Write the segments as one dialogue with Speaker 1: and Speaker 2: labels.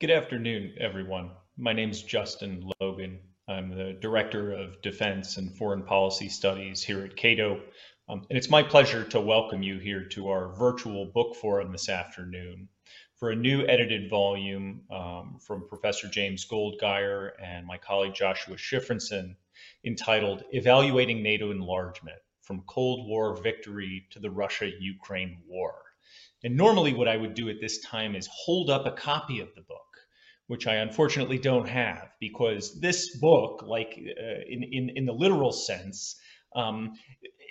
Speaker 1: Good afternoon, everyone. My name is Justin Logan. I'm the Director of Defense and Foreign Policy Studies here at Cato. Um, and it's my pleasure to welcome you here to our virtual book forum this afternoon for a new edited volume um, from Professor James Goldgeier and my colleague Joshua Shifrinson entitled Evaluating NATO Enlargement From Cold War Victory to the Russia Ukraine War. And normally, what I would do at this time is hold up a copy of the book which I unfortunately don't have, because this book, like uh, in, in, in the literal sense, um,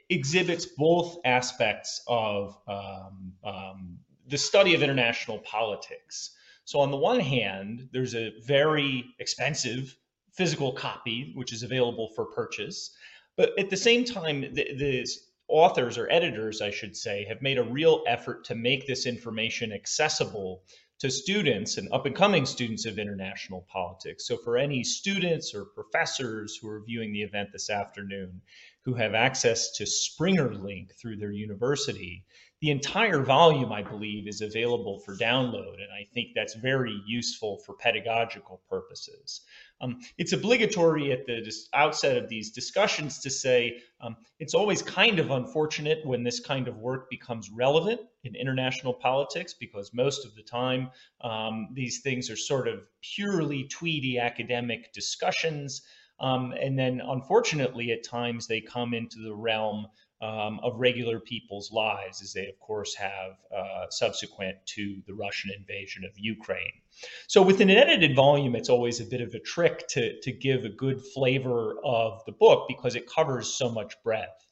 Speaker 1: exhibits both aspects of um, um, the study of international politics. So, on the one hand, there's a very expensive physical copy, which is available for purchase. But at the same time, the, the authors or editors, I should say, have made a real effort to make this information accessible to students and up and coming students of international politics. So, for any students or professors who are viewing the event this afternoon who have access to Springer Link through their university, the entire volume, I believe, is available for download. And I think that's very useful for pedagogical purposes. Um, it's obligatory at the outset of these discussions to say um, it's always kind of unfortunate when this kind of work becomes relevant in international politics because most of the time um, these things are sort of purely tweedy academic discussions. Um, and then, unfortunately, at times they come into the realm um, of regular people's lives, as they, of course, have uh, subsequent to the Russian invasion of Ukraine. So, with an edited volume, it's always a bit of a trick to, to give a good flavor of the book because it covers so much breadth.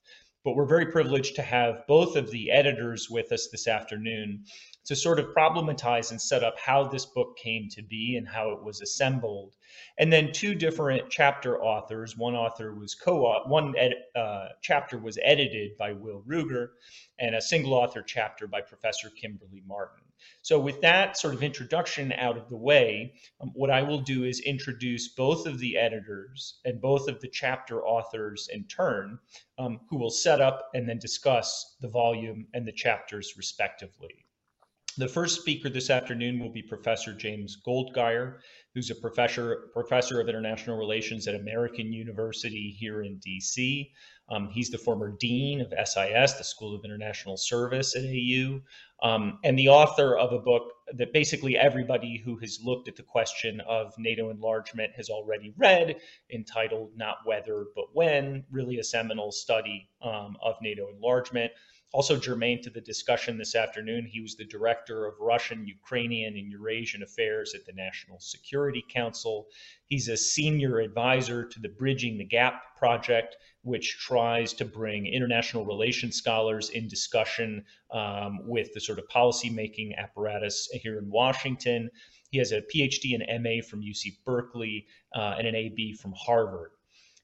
Speaker 1: But we're very privileged to have both of the editors with us this afternoon to sort of problematize and set up how this book came to be and how it was assembled. And then two different chapter authors. One author was co one ed, uh, chapter was edited by Will Ruger, and a single author chapter by Professor Kimberly Marten. So, with that sort of introduction out of the way, um, what I will do is introduce both of the editors and both of the chapter authors in turn, um, who will set up and then discuss the volume and the chapters respectively. The first speaker this afternoon will be Professor James Goldgeier, who's a professor professor of international relations at American University here in DC. Um, he's the former dean of SIS, the School of International Service at AU, um, and the author of a book that basically everybody who has looked at the question of NATO enlargement has already read, entitled "Not Whether But When," really a seminal study um, of NATO enlargement. Also germane to the discussion this afternoon, he was the director of Russian, Ukrainian, and Eurasian affairs at the National Security Council. He's a senior advisor to the Bridging the Gap project, which tries to bring international relations scholars in discussion um, with the sort of policymaking apparatus here in Washington. He has a PhD and MA from UC Berkeley uh, and an AB from Harvard.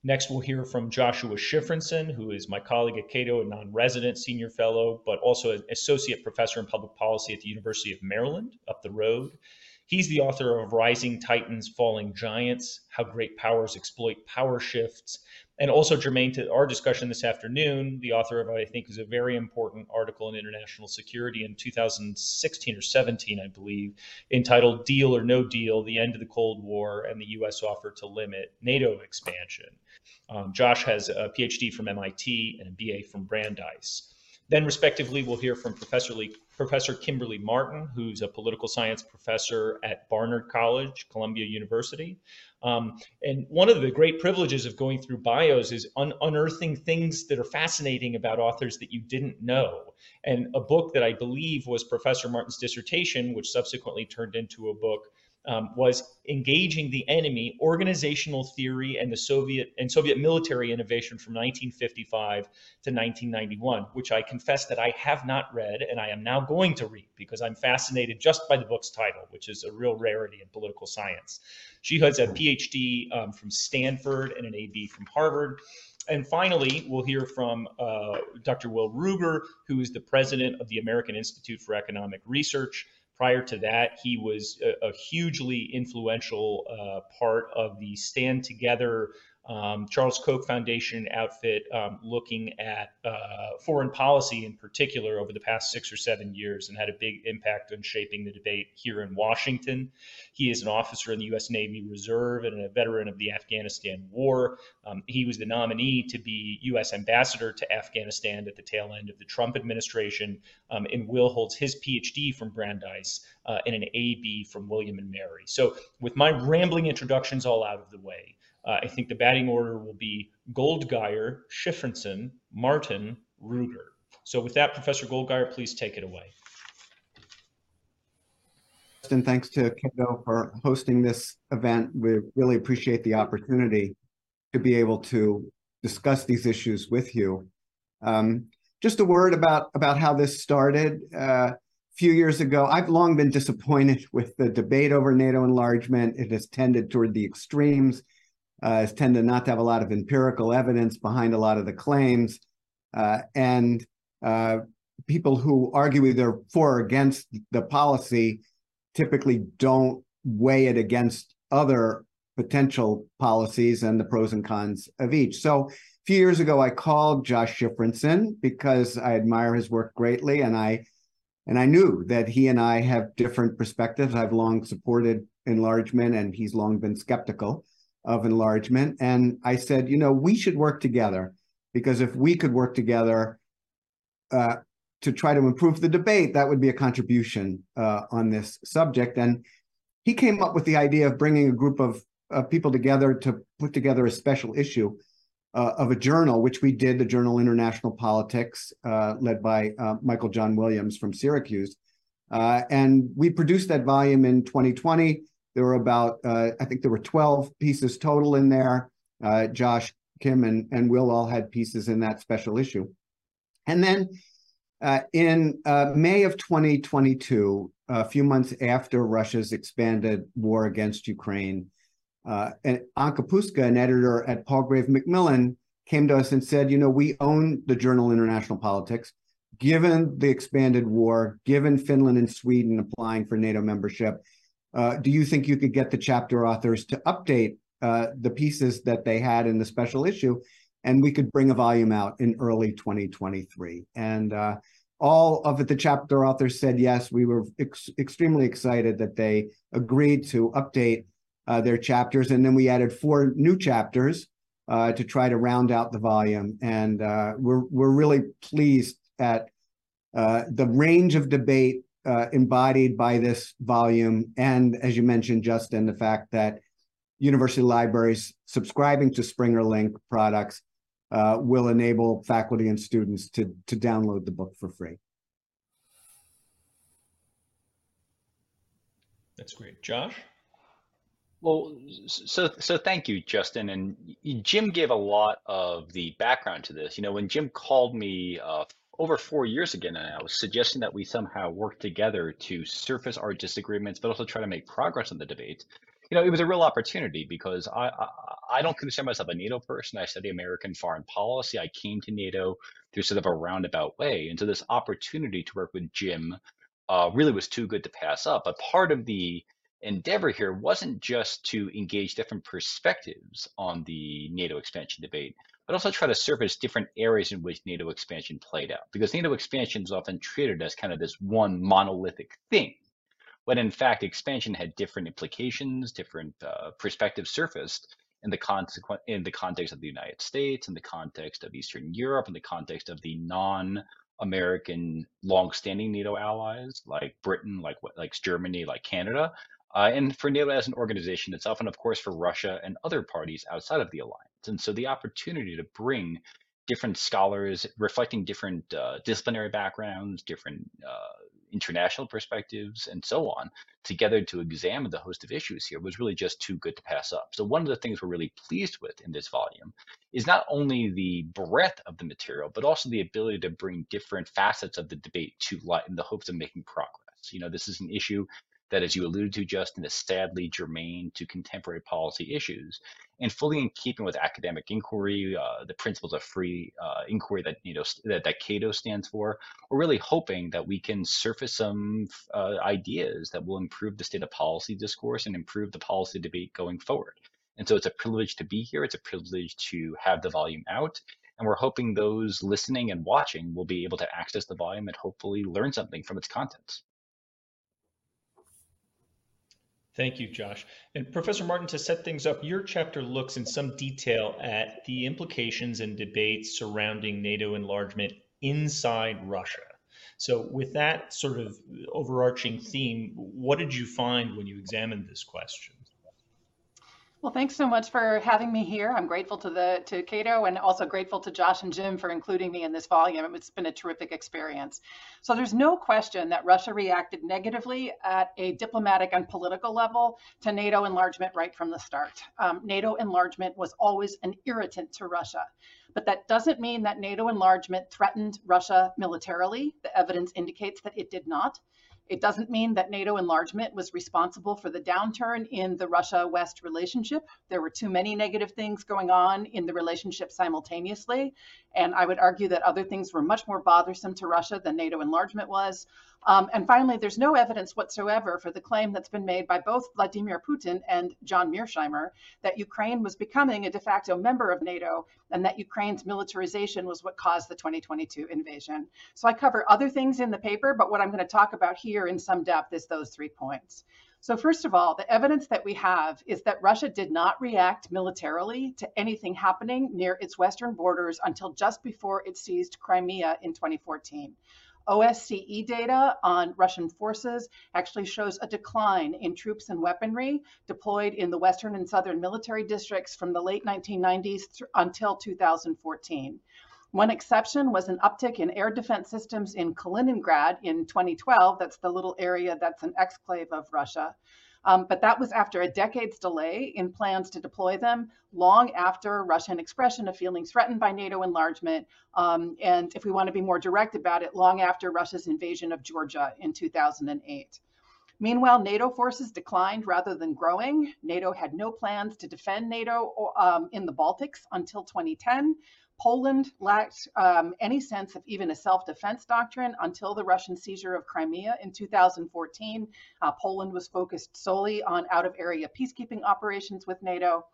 Speaker 1: Next, we'll hear from Joshua Shifrinson, who is my colleague at Cato, a non resident senior fellow, but also an associate professor in public policy at the University of Maryland up the road. He's the author of Rising Titans, Falling Giants How Great Powers Exploit Power Shifts. And also germane to our discussion this afternoon, the author of, I think, is a very important article in international security in 2016 or 17, I believe, entitled Deal or No Deal The End of the Cold War and the U.S. Offer to Limit NATO Expansion. Um, Josh has a PhD from MIT and a BA from Brandeis. Then, respectively, we'll hear from Professor, Lee, Professor Kimberly Marten, who's a political science professor at Barnard College, Columbia University. Um, and one of the great privileges of going through bios is un- unearthing things that are fascinating about authors that you didn't know. And a book that I believe was Professor Marten's dissertation, which subsequently turned into a book um, was engaging the enemy, organizational theory, and the Soviet and Soviet military innovation from 1955 to 1991, which I confess that I have not read and I am now going to read because I'm fascinated just by the book's title, which is a real rarity in political science. She has a PhD um, from Stanford and an AB from Harvard. And finally, we'll hear from uh, Dr. Will Ruger, who is the president of the American Institute for Economic Research. Prior to that, he was a, a hugely influential uh, part of the Stand Together um, Charles Koch Foundation outfit um, looking at uh, foreign policy in particular over the past six or seven years and had a big impact on shaping the debate here in Washington. He is an officer in the U.S. Navy Reserve and a veteran of the Afghanistan War. Um, he was the nominee to be U.S. ambassador to Afghanistan at the tail end of the Trump administration, um, and Will holds his PhD from Brandeis uh, and an AB from William and Mary. So, with my rambling introductions all out of the way, uh, I think the batting order will be Goldgeier, Shifrinson, Marten, Ruger. So with that, Professor Goldgeier, please take it away.
Speaker 2: And thanks to Cato for hosting this event. We really appreciate the opportunity to be able to discuss these issues with you. Um, just a word about, about how this started. Uh, a few years ago, I've long been disappointed with the debate over NATO enlargement. It has tended toward the extremes uh, has tended not to have a lot of empirical evidence behind a lot of the claims. Uh, and uh, people who argue either for or against the policy typically don't weigh it against other potential policies and the pros and cons of each. So a few years ago, I called Josh Shifrinson because I admire his work greatly, and I and I knew that he and I have different perspectives. I've long supported enlargement, and he's long been skeptical of enlargement. And I said, you know, we should work together because if we could work together uh, to try to improve the debate, that would be a contribution uh, on this subject. And he came up with the idea of bringing a group of, people together to put together a special issue uh, of a journal, which we did, the journal International Politics, uh, led by uh, Michael John Williams from Syracuse. Uh, and we produced that volume in 2020. There were about, uh, I think there were 12 pieces total in there. Uh, Josh, Kim, and, and Will all had pieces in that special issue. And then uh, in uh, May of 2022, a few months after Russia's expanded war against Ukraine, uh, and Anka an editor at Palgrave Macmillan, came to us and said, you know, we own the journal International Politics. Given the expanded war, given Finland and Sweden applying for NATO membership, uh, do you think you could get the chapter authors to update uh, the pieces that they had in the special issue? And we could bring a volume out in early 2023. And uh, all of it, the chapter authors said yes. We were ex- extremely excited that they agreed to update uh, their chapters. And then we added four new chapters uh, to try to round out the volume. And uh, we're, we're really pleased at the range of debate uh, embodied by this volume. And as you mentioned, Justin, the fact that university libraries subscribing to Springer Link products uh, will enable faculty and students to, to download the book for free.
Speaker 1: That's great. Josh?
Speaker 3: Well, so so thank you, Justin. And Jim gave a lot of the background to this. You know, when Jim called me uh, over four years ago now, suggesting that we somehow work together to surface our disagreements, but also try to make progress on the debate. You know, it was a real opportunity because I, I, I don't consider myself a NATO person. I study American foreign policy. I came to NATO through sort of a roundabout way, and so this opportunity to work with Jim uh, really was too good to pass up. But part of the endeavor here wasn't just to engage different perspectives on the NATO expansion debate, but also try to surface different areas in which NATO expansion played out. Because NATO expansion is often treated as kind of this one monolithic thing, when in fact expansion had different implications, different uh, perspectives surfaced in the consequent in the context of the United States, in the context of Eastern Europe, in the context of the non American long-standing NATO allies like Britain, like like Germany, like Canada, uh, and for NATO as an organization itself, and of course for Russia and other parties outside of the alliance. And so the opportunity to bring different scholars reflecting different uh, disciplinary backgrounds, different uh, international perspectives, and so on, together to examine the host of issues here was really just too good to pass up. So, one of the things we're really pleased with in this volume is not only the breadth of the material, but also the ability to bring different facets of the debate to light in the hopes of making progress. You know, this is an issue that, as you alluded to, Justin, is sadly germane to contemporary policy issues and fully in keeping with academic inquiry, uh, the principles of free uh, inquiry that you know that, that Cato stands for. We're really hoping that we can surface some uh, ideas that will improve the state of policy discourse and improve the policy debate going forward. And so it's a privilege to be here. It's a privilege to have the volume out. And we're hoping those listening and watching will be able to access the volume and hopefully learn something from its contents.
Speaker 1: Thank you, Josh. And Professor Marten, to set things up, your chapter looks in some detail at the implications and debates surrounding NATO enlargement inside Russia. So, with that sort of overarching theme, what did you find when you examined this question?
Speaker 4: Well, thanks so much for having me here. I'm grateful to the to Cato and also grateful to Josh and Jim for including me in this volume. It's been a terrific experience. So there's no question that Russia reacted negatively at a diplomatic and political level to NATO enlargement right from the start. Um, NATO enlargement was always an irritant to Russia. But that doesn't mean that NATO enlargement threatened Russia militarily. The evidence indicates that it did not. It doesn't mean that NATO enlargement was responsible for the downturn in the Russia West relationship. There were too many negative things going on in the relationship simultaneously. And I would argue that other things were much more bothersome to Russia than NATO enlargement was. Um, and finally, there's no evidence whatsoever for the claim that's been made by both Vladimir Putin and John Mearsheimer that Ukraine was becoming a de facto member of NATO and that Ukraine's militarization was what caused the 2022 invasion. So I cover other things in the paper, but what I'm going to talk about here in some depth is those three points. So, first of all, the evidence that we have is that Russia did not react militarily to anything happening near its western borders until just before it seized Crimea in 2014. OSCE data on Russian forces actually shows a decline in troops and weaponry deployed in the western and southern military districts from the late 1990s until 2014. One exception was an uptick in air defense systems in Kaliningrad in 2012. That's the little area that's an exclave of Russia. Um, but that was after a decade's delay in plans to deploy them, long after Russian expression of feeling threatened by NATO enlargement. Um, and if we want to be more direct about it, long after Russia's invasion of Georgia in 2008. Meanwhile, NATO forces declined rather than growing. NATO had no plans to defend NATO um, in the Baltics until 2010. Poland lacked um, any sense of even a self defense doctrine until the Russian seizure of Crimea in 2014. Uh, Poland was focused solely on out of area peacekeeping operations with NATO.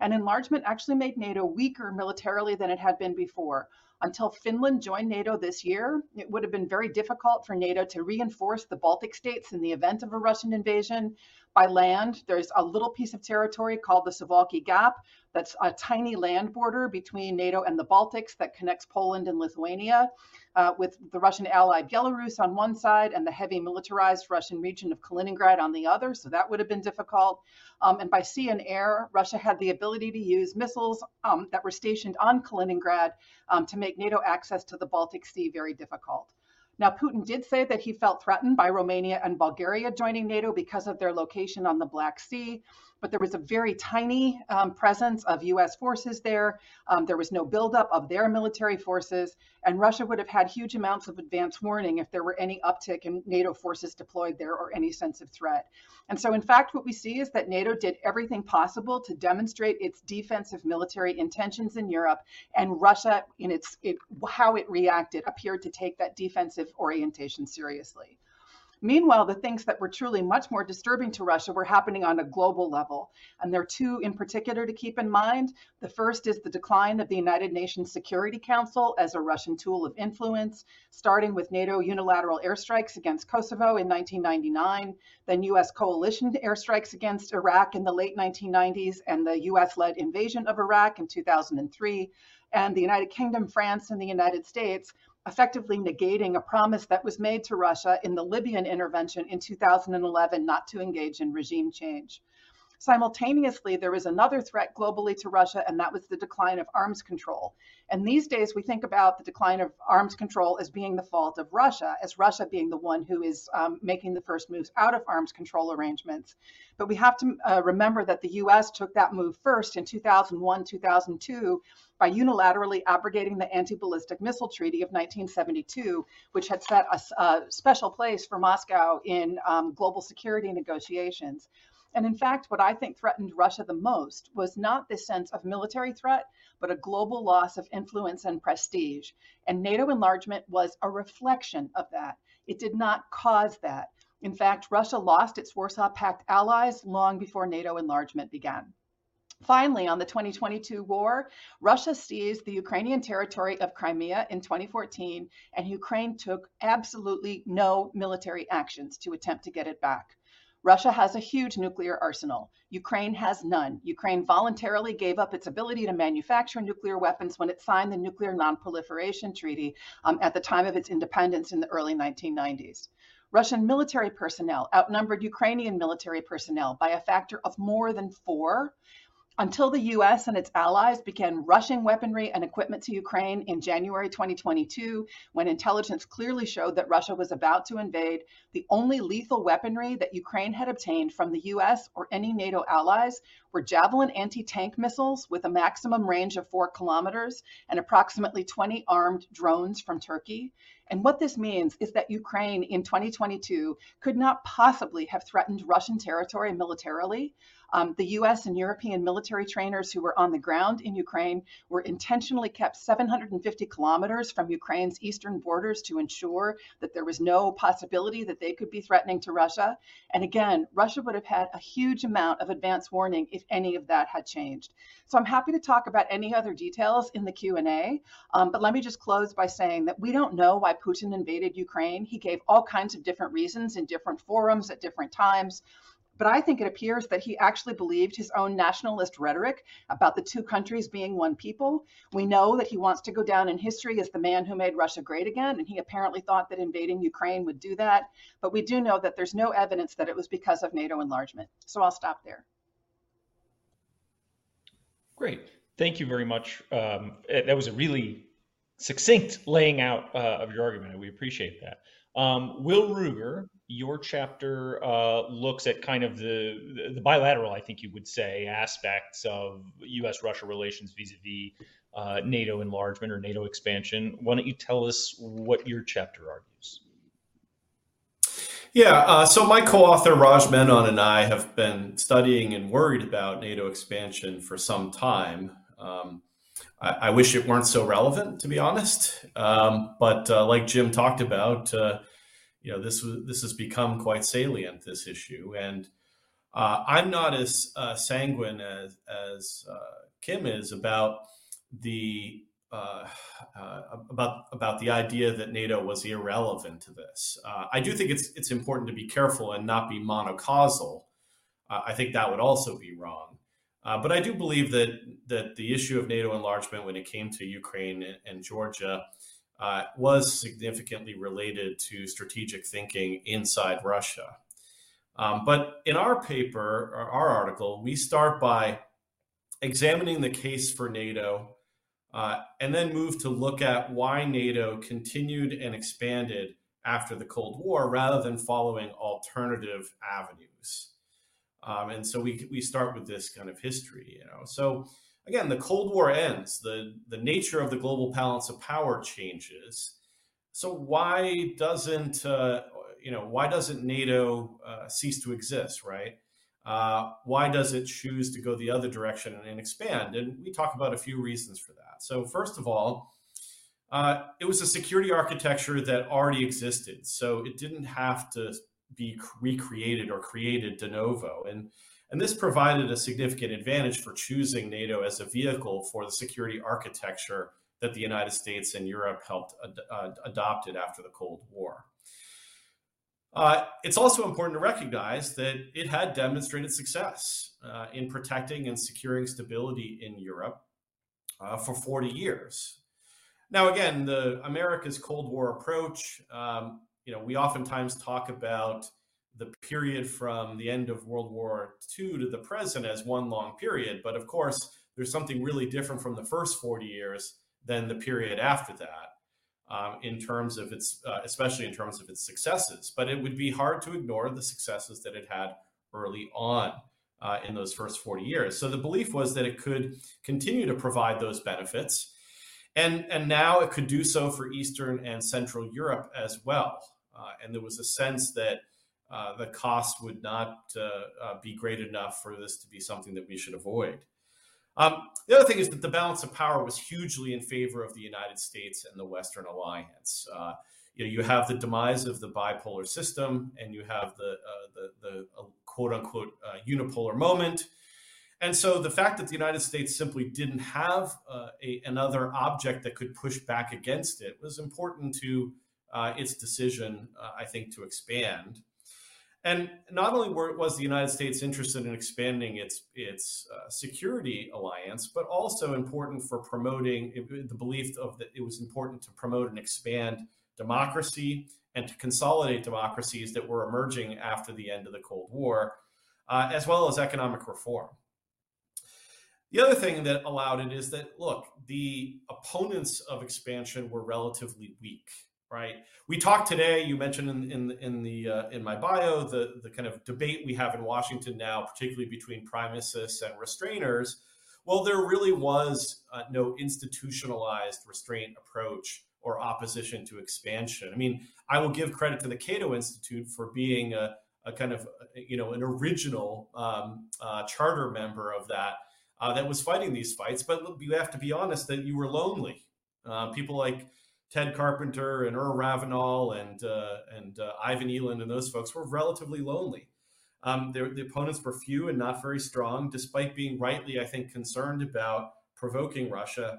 Speaker 4: And enlargement actually made NATO weaker militarily than it had been before. Until Finland joined NATO this year, it would have been very difficult for NATO to reinforce the Baltic states in the event of a Russian invasion. By land, there's a little piece of territory called the Suwalki Gap, that's a tiny land border between NATO and the Baltics that connects Poland and Lithuania, uh, with the Russian ally Belarus on one side and the heavy militarized Russian region of Kaliningrad on the other. So that would have been difficult. Um, and by sea and air, Russia had the ability to use missiles um, that were stationed on Kaliningrad um, to make NATO access to the Baltic Sea very difficult. Now, Putin did say that he felt threatened by Romania and Bulgaria joining NATO because of their location on the Black Sea but there was a very tiny um, presence of US forces there. Um, there was no buildup of their military forces, and Russia would have had huge amounts of advance warning if there were any uptick in NATO forces deployed there or any sense of threat. And so, in fact, what we see is that NATO did everything possible to demonstrate its defensive military intentions in Europe, and Russia, in its it, how it reacted, appeared to take that defensive orientation seriously. Meanwhile, the things that were truly much more disturbing to Russia were happening on a global level. And there are two in particular to keep in mind. The first is the decline of the United Nations Security Council as a Russian tool of influence, starting with NATO unilateral airstrikes against Kosovo in 1999, then US coalition airstrikes against Iraq in the late 1990s, and the US led invasion of Iraq in 2003, and the United Kingdom, France, and the United States effectively negating a promise that was made to Russia in the Libyan intervention in 2011 not to engage in regime change. Simultaneously, there was another threat globally to Russia, and that was the decline of arms control. And these days, we think about the decline of arms control as being the fault of Russia, as Russia being the one who is um, making the first moves out of arms control arrangements. But we have to uh, remember that the US took that move first in 2001, 2002 by unilaterally abrogating the Anti Ballistic Missile Treaty of 1972, which had set a, a special place for Moscow in um, global security negotiations. And in fact, what I think threatened Russia the most was not this sense of military threat, but a global loss of influence and prestige. And NATO enlargement was a reflection of that. It did not cause that. In fact, Russia lost its Warsaw Pact allies long before NATO enlargement began. Finally, on the 2022 war, Russia seized the Ukrainian territory of Crimea in 2014, and Ukraine took absolutely no military actions to attempt to get it back. Russia has a huge nuclear arsenal. Ukraine has none. Ukraine voluntarily gave up its ability to manufacture nuclear weapons when it signed the Nuclear Non-Proliferation Treaty um, at the time of its independence in the early 1990s. Russian military personnel outnumbered Ukrainian military personnel by a factor of more than four until the US and its allies began rushing weaponry and equipment to Ukraine in January 2022, when intelligence clearly showed that Russia was about to invade, the only lethal weaponry that Ukraine had obtained from the US or any NATO allies were Javelin anti tank missiles with a maximum range of four kilometers and approximately 20 armed drones from Turkey. And what this means is that Ukraine in 2022 could not possibly have threatened Russian territory militarily um, the US and European military trainers who were on the ground in Ukraine were intentionally kept 750 kilometers from Ukraine's eastern borders to ensure that there was no possibility that they could be threatening to Russia. And again, Russia would have had a huge amount of advance warning if any of that had changed. So I'm happy to talk about any other details in the Q&A, um, but let me just close by saying that we don't know why Putin invaded Ukraine. He gave all kinds of different reasons in different forums at different times. But I think it appears that he actually believed his own nationalist rhetoric about the two countries being one people. We know that he wants to go down in history as the man who made Russia great again, and he apparently thought that invading Ukraine would do that. But we do know that there's no evidence that it was because of NATO enlargement. So I'll stop there.
Speaker 1: Great. Thank you very much. Um, eh, that was a really succinct laying out uh, of your argument. We appreciate that. Um, Will Ruger, your chapter uh, looks at kind of the the bilateral, I think you would say, aspects of U.S.-Russia relations vis-a-vis uh, NATO enlargement or NATO expansion. Why don't you tell us what your chapter argues?
Speaker 5: Yeah, uh, so my co-author Raj Menon and I have been studying and worried about NATO expansion for some time. Um, I, I, wish it weren't so relevant, to be honest. Um, but uh, like Jim talked about, uh, you know, this this has become quite salient. This issue, and uh, I'm not as uh, sanguine as as uh, Kim is about the uh, about about the idea that NATO was irrelevant to this. I do think it's it's important to be careful and not be monocausal. I think that would also be wrong. Uh, but I do believe that that the issue of NATO enlargement, when it came to Ukraine and, and Georgia, uh, was significantly related to strategic thinking inside Russia. Um, but in our paper, our article, we start by examining the case for NATO uh, and then move to look at why NATO continued and expanded after the Cold War rather than following alternative avenues. Um, and so we, we start with this kind of history, you know. So again, the Cold War ends, the, the nature of the global balance of power changes. So why doesn't, uh, you know, why doesn't NATO uh, cease to exist, right? Uh, why does it choose to go the other direction and, and, expand? And we talk about a few reasons for that. So first of all, uh, it was a security architecture that already existed. So it didn't have to be recreated or created de novo. And, and this provided a significant advantage for choosing NATO as a vehicle for the security architecture that the United States and Europe helped ad- uh, adopted after the Cold War. Uh, it's also important to recognize that it had demonstrated success uh, in protecting and securing stability in Europe uh, for 40 years. Now, again, the America's Cold War approach um, you know, we oftentimes talk about the period from the end of World War II to the present as one long period. But of course, there's something really different from the first 40 years than the period after that. Um, in terms of its, uh, especially in terms of its successes, but it would be hard to ignore the successes that it had early on uh, in those first 40 years. So the belief was that it could continue to provide those benefits, and and now it could do so for Eastern and Central Europe as well. Uh, and there was a sense that uh, the cost would not uh, be great enough for this to be something that we should avoid. Um, the other thing is that the balance of power was hugely in favor of the United States and the Western alliance. Uh, you know, you have the demise of the bipolar system, and you have the uh, the, the uh, quote unquote unipolar moment, and so the fact that the United States simply didn't have uh, a, another object that could push back against it was important to uh, its decision, uh, I think, to expand. And not only were, was the United States interested in expanding its its uh, security alliance, but also important for promoting it, the belief of that it was important to promote and expand democracy and to consolidate democracies that were emerging after the end of the Cold War, uh, as well as economic reform. The other thing that allowed it is that, look, the opponents of expansion were relatively weak, right? We talked today. You mentioned in in, in the uh, in my bio the the kind of debate we have in Washington now, particularly between primacists and restrainers. Well, there really was uh, no institutionalized restraint approach or opposition to expansion. I mean, I will give credit to the Cato Institute for being a, a kind of you know an original um, uh, charter member of that uh, that was fighting these fights. But you have to be honest that you were lonely. Uh, people like Ted Carpenter and Earl Ravenal and uh, and uh, Ivan Eland and those folks were relatively lonely. Um, the opponents were few and not very strong, despite being rightly, I think, concerned about provoking Russia.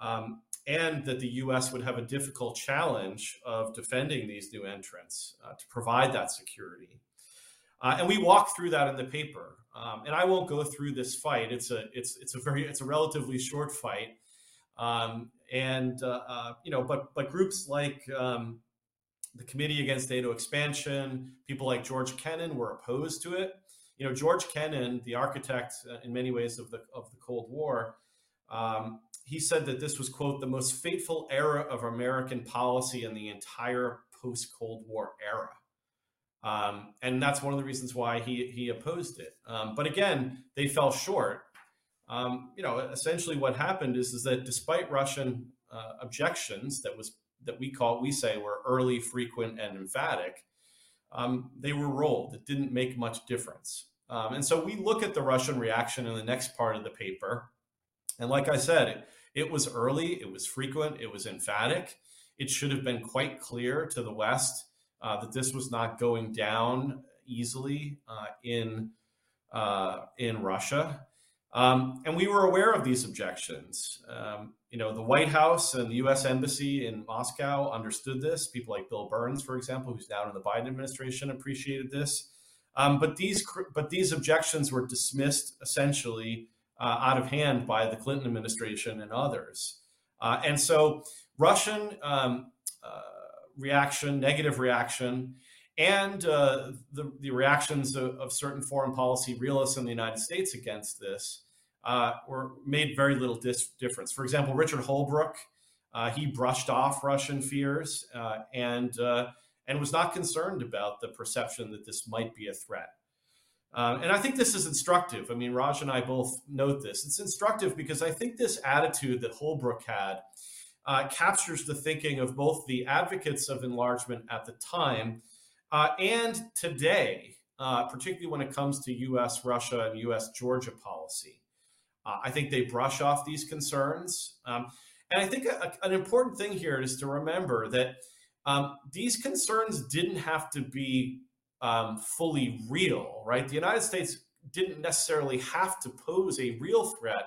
Speaker 5: Um, and that the U.S. would have a difficult challenge of defending these new entrants uh, to provide that security. Uh, and we walk through that in the paper. Um, and I won't go through this fight. It's a it's it's a very it's a relatively short fight. Um, and uh, uh, you know, but but groups like um, the Committee Against NATO Expansion, people like George Kennan were opposed to it. You know, George Kennan, the architect uh, in many ways of the of the Cold War, um, he said that this was quote the most fateful era of American policy in the entire post Cold War era. Um, and that's one of the reasons why he he opposed it. Um, but again, they fell short. Um, you know, essentially what happened is is that despite Russian uh, objections that was that we call we say were early, frequent, and emphatic, um, they were rolled. It didn't make much difference. Um, and so we look at the Russian reaction in the next part of the paper, and like I said, it, it was early, it was frequent, it was emphatic. It should have been quite clear to the West uh, that this was not going down easily uh, in uh, in Russia. Um, and we were aware of these objections. Um, you know, the White House and the U.S. Embassy in Moscow understood this. People like Bill Burns, for example, who's now in the Biden administration, appreciated this. Um, but these but these objections were dismissed essentially uh, out of hand by the Clinton administration and others. Uh, and so Russian um, uh, reaction, negative reaction, and uh, the, the reactions of, of, certain foreign policy realists in the United States against this uh, were made very little dis- difference. For example, Richard Holbrooke, uh, he brushed off Russian fears uh, and uh, and was not concerned about the perception that this might be a threat. Uh, and I think this is instructive. I mean, Raj and I both note this. It's instructive because I think this attitude that Holbrooke had uh, captures the thinking of both the advocates of enlargement at the time and today, particularly when it comes to US Russia and US Georgia policy. Uh, I think they brush off these concerns. Um, and I think a, an important thing here is to remember that um, these concerns didn't have to be um, fully real, right? The United States didn't necessarily have to pose a real threat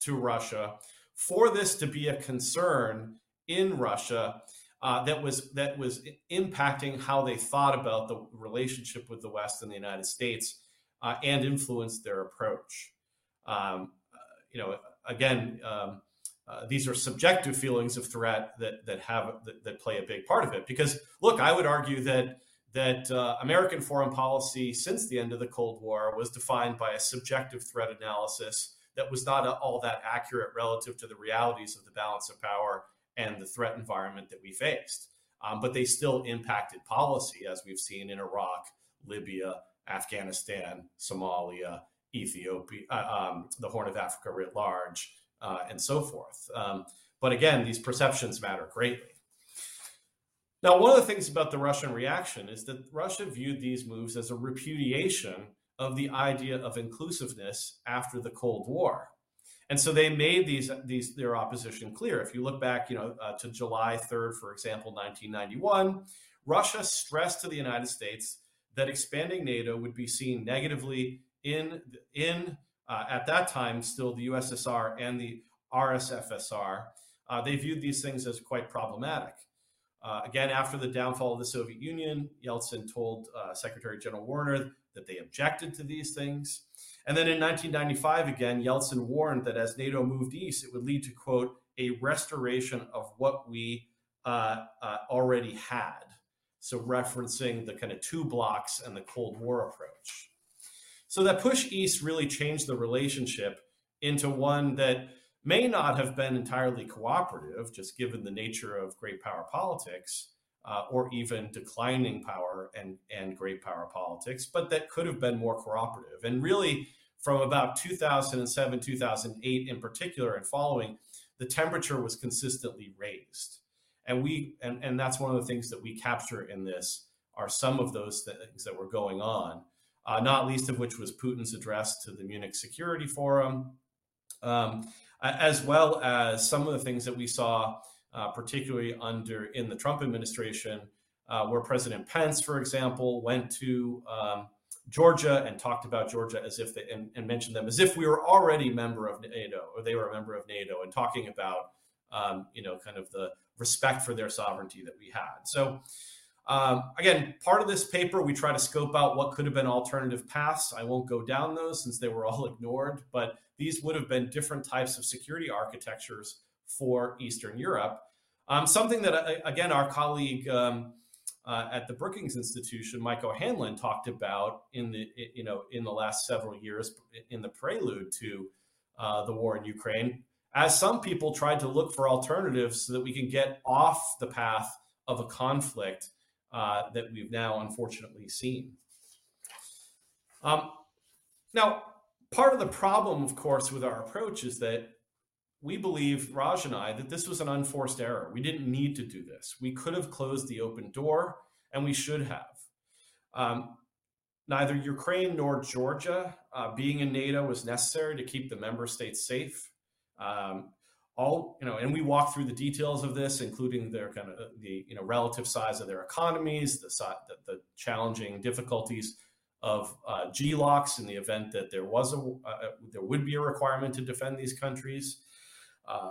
Speaker 5: to Russia for this to be a concern in Russia uh, that was that was impacting how they thought about the relationship with the West and the United States uh, and influenced their approach. Um, you know, again, um, uh, these are subjective feelings of threat that that have that, that, play a big part of it. Because look, I would argue that that uh, American foreign policy since the end of the Cold War was defined by a subjective threat analysis that was not all that accurate relative to the realities of the balance of power and the threat environment that we faced. Um, but they still impacted policy, as we've seen in Iraq, Libya, Afghanistan, Somalia, Ethiopia, uh, um, the Horn of Africa writ large, uh, and so forth. Um, but again, these perceptions matter greatly. Now, one of the things about the Russian reaction is that Russia viewed these moves as a repudiation of the idea of inclusiveness after the Cold War. And so they made these, these their opposition clear. If you look back, you know, uh, to July 3rd, for example, 1991, Russia stressed to the United States that expanding NATO would be seen negatively in in uh, at that time still the USSR and the RSFSR, uh, they viewed these things as quite problematic. Uh, again, after the downfall of the Soviet Union, Yeltsin told uh, Secretary General Wörner that they objected to these things. And then in 1995, again, Yeltsin warned that as NATO moved east, it would lead to, quote, a restoration of what we uh, uh, already had. So, referencing the kind of two blocks and the Cold War approach. So, that push east really changed the relationship into one that may not have been entirely cooperative, just given the nature of great power politics, uh, or even declining power and, and great power politics, but that could have been more cooperative. And really, from about 2007, 2008 in particular, and following, the temperature was consistently raised. And we and, and that's one of the things that we capture in this are some of those things that were going on, uh, not least of which was Putin's address to the Munich Security Forum. Um, as well as some of the things that we saw, uh, particularly under in the Trump administration, uh, where President Pence, for example, went to um, Georgia and talked about Georgia as if they and, and, mentioned them as if we were already a member of NATO or they were a member of NATO, and talking about um, you know kind of the respect for their sovereignty that we had. So. Um, again, part of this paper, we try to scope out what could have been alternative paths. I won't go down those since they were all ignored, but these would have been different types of security architectures for Eastern Europe. Um, something that, uh, again, our colleague um, uh, at the Brookings Institution, Mike O'Hanlon, talked about in the you know in the last several years in the prelude to uh, the war in Ukraine, as some people tried to look for alternatives so that we can get off the path of a conflict uh, that we've now unfortunately seen. Um, now, part of the problem, of course, with our approach is that we believe, Raj and I, that this was an unforced error. We didn't need to do this. We could have closed the open door, and we should have. Um, neither Ukraine nor Georgia uh, being in NATO was necessary to keep the member states safe. Um, all you know, and we walk through the details of this, including their kind of the you know relative size of their economies, the the, the challenging difficulties of uh, GLOCs in the event that there was a uh, there would be a requirement to defend these countries, uh,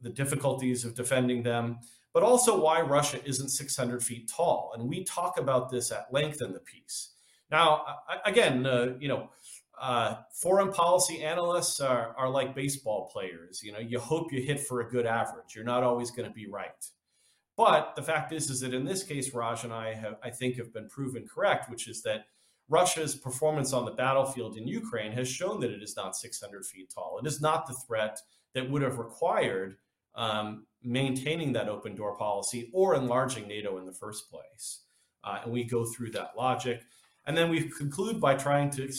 Speaker 5: the difficulties of defending them, but also why Russia isn't 600 feet tall. And we talk about this at length in the piece. Now, again, uh, you know, uh, foreign policy analysts are, are like baseball players. You know, you hope you hit for a good average. You're not always going to be right. But the fact is, is that in this case, Raj and I have, I think, have been proven correct, which is that Russia's performance on the battlefield in Ukraine has shown that it is not 600 feet tall. It is not the threat that would have required um, maintaining that open door policy or enlarging NATO in the first place. Uh, and we go through that logic. And then we conclude by trying to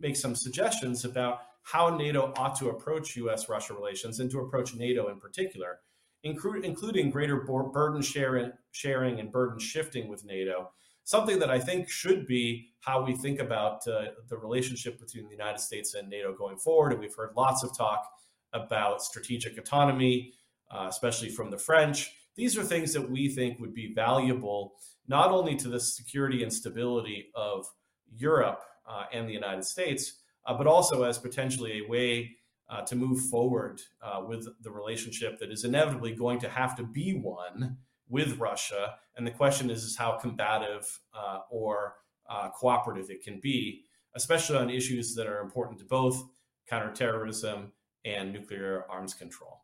Speaker 5: make some suggestions about how NATO ought to approach US Russia relations and to approach NATO in particular, including greater burden sharing, and burden shifting with NATO something that I think should be how we think about uh, the relationship between the United States and NATO going forward. And we've heard lots of talk about strategic autonomy, uh, especially from the French. These are things that we think would be valuable not only to the security and stability of Europe uh, and the United States, uh, but also as potentially a way uh, to move forward uh, with the relationship that is inevitably going to have to be one with Russia. And the question is, is how combative uh, or uh, cooperative it can be, especially on issues that are important to both counterterrorism and nuclear arms control.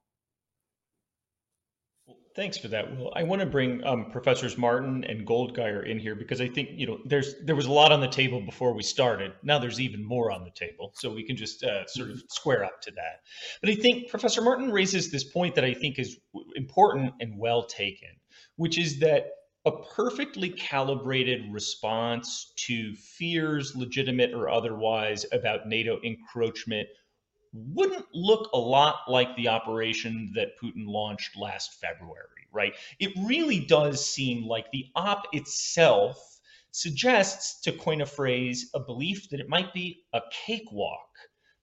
Speaker 1: Thanks for that, Will. I want to bring um, Professors Marten and Goldgeier in here because I think you know there's there was a lot on the table before we started. Now there's even more on the table, so we can just uh, sort of square up to that. But I think Professor Marten raises this point that I think is important and well taken, which is that a perfectly calibrated response to fears, legitimate or otherwise, about NATO encroachment wouldn't look a lot like the operation that Putin launched last February, right? It really does seem like the op itself suggests, to coin a phrase, a belief that it might be a cakewalk,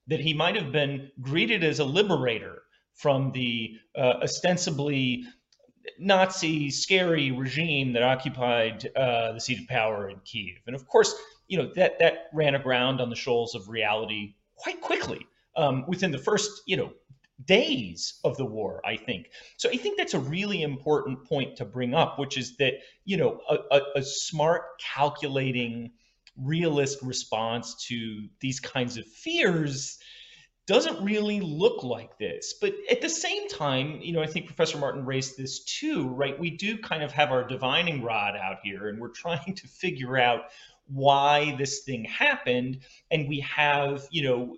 Speaker 1: that he might have been greeted as a liberator from the uh, ostensibly Nazi scary regime that occupied uh, the seat of power in Kiev. And of course, you know that that ran aground on the shoals of reality quite quickly um, within the first, you know, days of the war, I think. So I think that's a really important point to bring up, which is that, you know, a, a, a smart, calculating, realist response to these kinds of fears doesn't really look like this. But at the same time, you know, I think Professor Marten raised this too, right? We do kind of have our divining rod out here and we're trying to figure out why this thing happened. And we have, you know,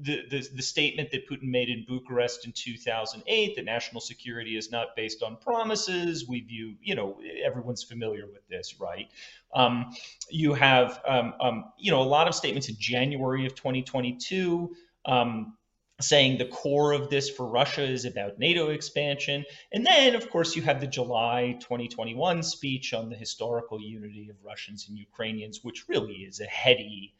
Speaker 1: the, the, statement that Putin made in Bucharest in 2008 that national security is not based on promises. We view, you know, everyone's familiar with this, right? Um, you have, um, um, you know, a lot of statements in January of 2022 um, saying the core of this for Russia is about NATO expansion. And then, of course, you have the July 2021 speech on the historical unity of Russians and Ukrainians, which really is a heady,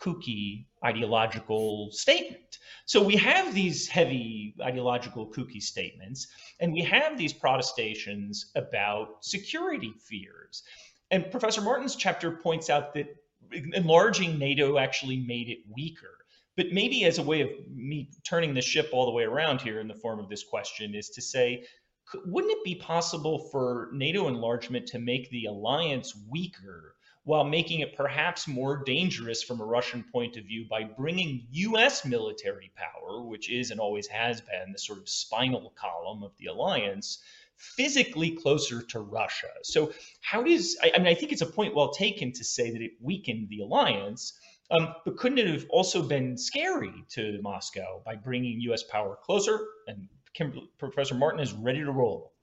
Speaker 1: kooky ideological statement. So we have these heavy ideological kooky statements, and we have these protestations about security fears. And Professor Marten's chapter points out that enlarging NATO actually made it weaker but maybe as a way of me turning the ship all the way around here in the form of this question is to say, wouldn't it be possible for NATO enlargement to make the alliance weaker while making it perhaps more dangerous from a Russian point of view by bringing US military power, which is and always has been the sort of spinal column of the alliance, physically closer to Russia? So, how does, I, I mean, I think it's a point well taken to say that it weakened the alliance. Um, but couldn't it have also been scary to Moscow by bringing U.S. power closer? And Kim, Professor Marten is ready to roll.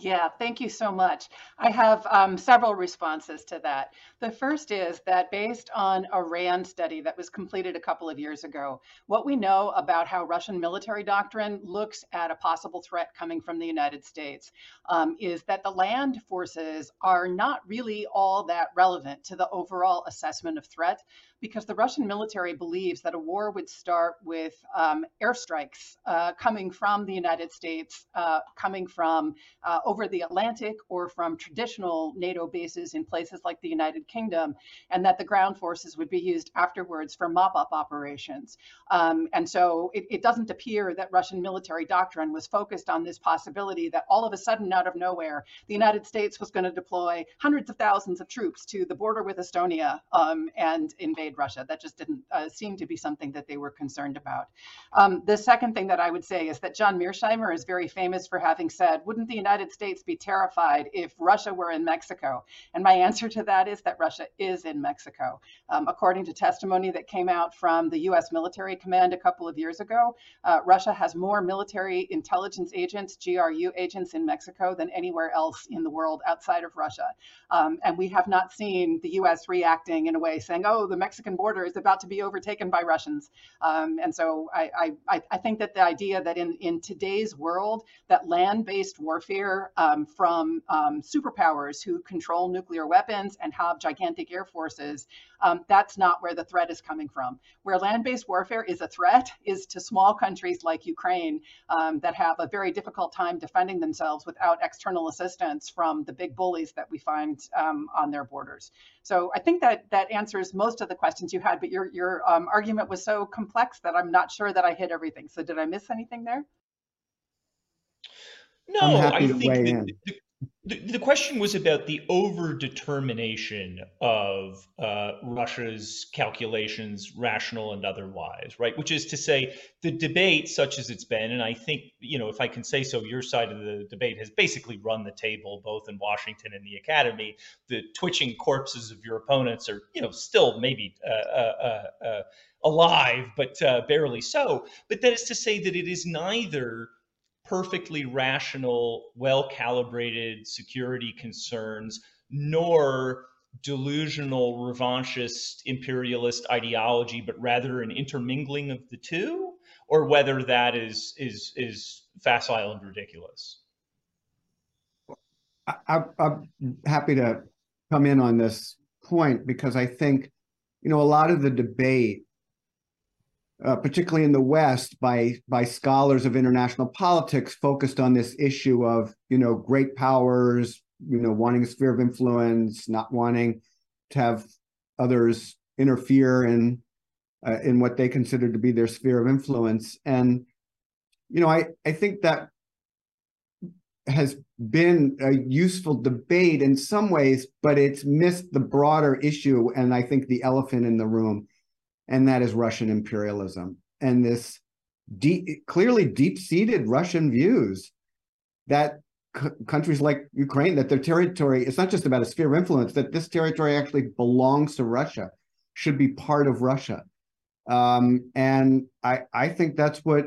Speaker 4: Yeah, thank you so much. I have um, several responses to that. The first is that based on a RAND study that was completed a couple of years ago, what we know about how Russian military doctrine looks at a possible threat coming from the United States um, is that the land forces are not really all that relevant to the overall assessment of threat because the Russian military believes that a war would start with um, airstrikes uh, coming from the United States, uh, coming from uh, over the Atlantic or from traditional NATO bases in places like the United Kingdom, and that the ground forces would be used afterwards for mop up operations. Um, and so it, it doesn't appear that Russian military doctrine was focused on this possibility that all of a sudden, out of nowhere, the United States was going to deploy hundreds of thousands of troops to the border with Estonia um, and invade invade Russia. That just didn't uh, seem to be something that they were concerned about. Um, the second thing that I would say is that John Mearsheimer is very famous for having said, wouldn't the United States be terrified if Russia were in Mexico? And my answer to that is that Russia is in Mexico. Um, according to testimony that came out from the US military command a couple of years ago, uh, Russia has more military intelligence agents, GRU agents in Mexico than anywhere else in the world outside of Russia. Um, and we have not seen the US reacting in a way saying, oh, the Mexican Mexican border is about to be overtaken by Russians. Um, and so I, I, I, think that the idea that in, in today's world, that land-based warfare um, from um, superpowers who control nuclear weapons and have gigantic air forces, um, that's not where the threat is coming from. Where land-based warfare is a threat is to small countries like Ukraine um, that have a very difficult time defending themselves without external assistance from the big bullies that we find um, on their borders. So I think that that answers most of the questions you had, but your your um, argument was so complex that I'm not sure that I hit everything. So did I miss anything there?
Speaker 1: No, I think the, the, the, the question was about the overdetermination of uh, Russia's calculations, rational and otherwise, right? Which is to say, the debate, such as it's been, and I think, you know, if I can say so, your side of the debate has basically run the table, both in Washington and the Academy. The twitching corpses of your opponents are, you know, still maybe uh, uh, uh, uh alive, but uh, barely so. But that is to say that it is neither perfectly rational, well calibrated security concerns, nor delusional, revanchist, imperialist ideology, but rather an intermingling of the two, or whether that is is is facile and ridiculous.
Speaker 2: I, I'm happy to come in on this point because I think, you know, a lot of the debate uh, particularly in the West, by by scholars of international politics, focused on this issue of you know great powers, you know, wanting a sphere of influence, not wanting to have others interfere in uh, in what they consider to be their sphere of influence. And, you know, I, I think that has been a useful debate in some ways, but it's missed the broader issue, and I think the elephant in the room, and that is Russian imperialism and this deep, clearly deep-seated Russian views that c- countries like Ukraine, that their territory, it's not just about a sphere of influence, that this territory actually belongs to Russia, should be part of Russia. Um, and I, I think that's what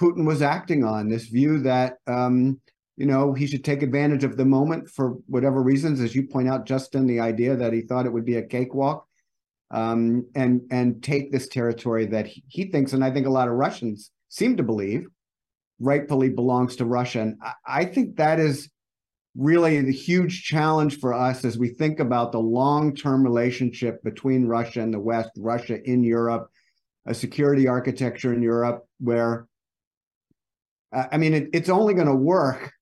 Speaker 2: Putin was acting on this view that um, you know he should take advantage of the moment for whatever reasons, as you point out, Justin, the idea that he thought it would be a cakewalk, um, and and take this territory that he, he, thinks, and I think a lot of Russians seem to believe, rightfully belongs to Russia. And I, I think that is really the huge challenge for us as we think about the long-term relationship between Russia and the West, Russia in Europe, a security architecture in Europe where, I mean, it, it's only going to work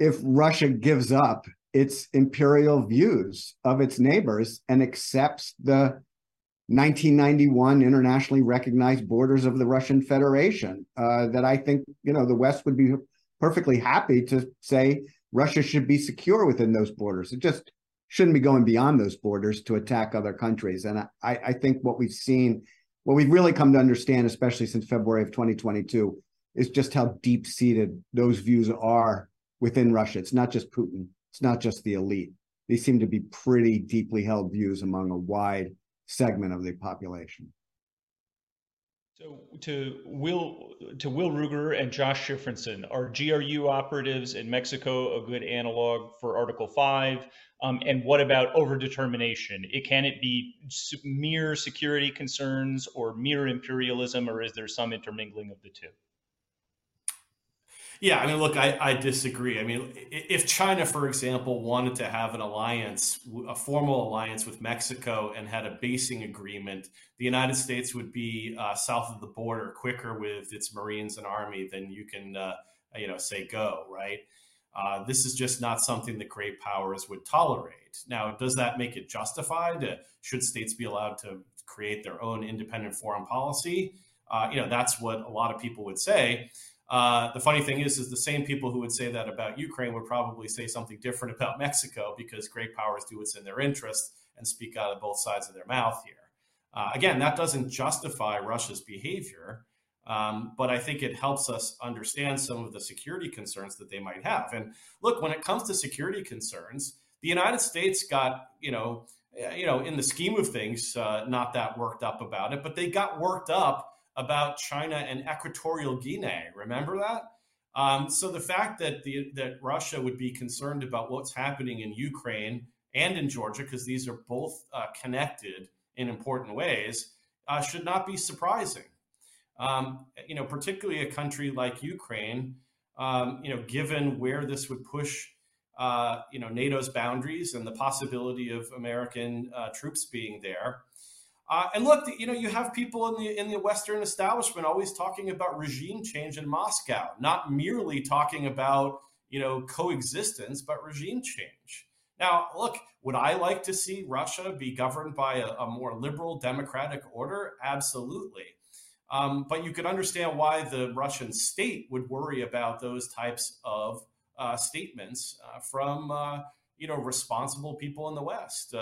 Speaker 2: if Russia gives up its imperial views of its neighbors and accepts the 1991 internationally recognized borders of the Russian Federation. Uh, that I think you know the West would be perfectly happy to say Russia should be secure within those borders. It just shouldn't be going beyond those borders to attack other countries. And I, I think what we've seen what we've really come to understand, especially since February of 2022, is just how deep seated those views are within Russia. It's not just Putin, it's not just the elite. These seem to be pretty deeply held views among a wide segment of the population.
Speaker 1: So to Will to Will Ruger and Josh Shifrinson, are GRU operatives in Mexico a good analog for Article Five? Um, and what about overdetermination? It can it be mere security concerns or mere imperialism, or is there some intermingling of the two?
Speaker 5: Yeah, I mean, look, I, I disagree. I mean, if China, for example, wanted to have an alliance, a formal alliance with Mexico and had a basing agreement, the United States would be uh, south of the border quicker with its Marines and Army than you can, uh, you know, say go, right? Uh, this is just not something that great powers would tolerate. Now, does that make it justified? Uh, should states be allowed to create their own independent foreign policy? Uh, you know, that's what a lot of people would say. Uh, the funny thing is, is the same people who would say that about Ukraine would probably say something different about Mexico because great powers do what's in their interest and speak out of both sides of their mouth here. Uh, again, that doesn't justify Russia's behavior, um, but I think it helps us understand some of the security concerns that they might have. And look, when it comes to security concerns, the United States got, you know, you know, in the scheme of things, uh, not that worked up about it, but they got worked up about China and Equatorial Guinea. Remember that? Um, so the fact that the, that Russia would be concerned about what's happening in Ukraine and in Georgia, because these are both uh, connected in important ways, uh, should not be surprising. Um, you know, particularly a country like Ukraine, um, you know, given where this would push, uh, you know, NATO's boundaries and the possibility of American uh, troops being there. Uh, and look, you know, you have people in the in the Western establishment always talking about regime change in Moscow, not merely talking about you know coexistence, but regime change. Now, look, would I like to see Russia be governed by a, a more liberal democratic order? Absolutely. Um, but you could understand why the Russian state would worry about those types of uh, statements uh, from uh, you know responsible people in the West.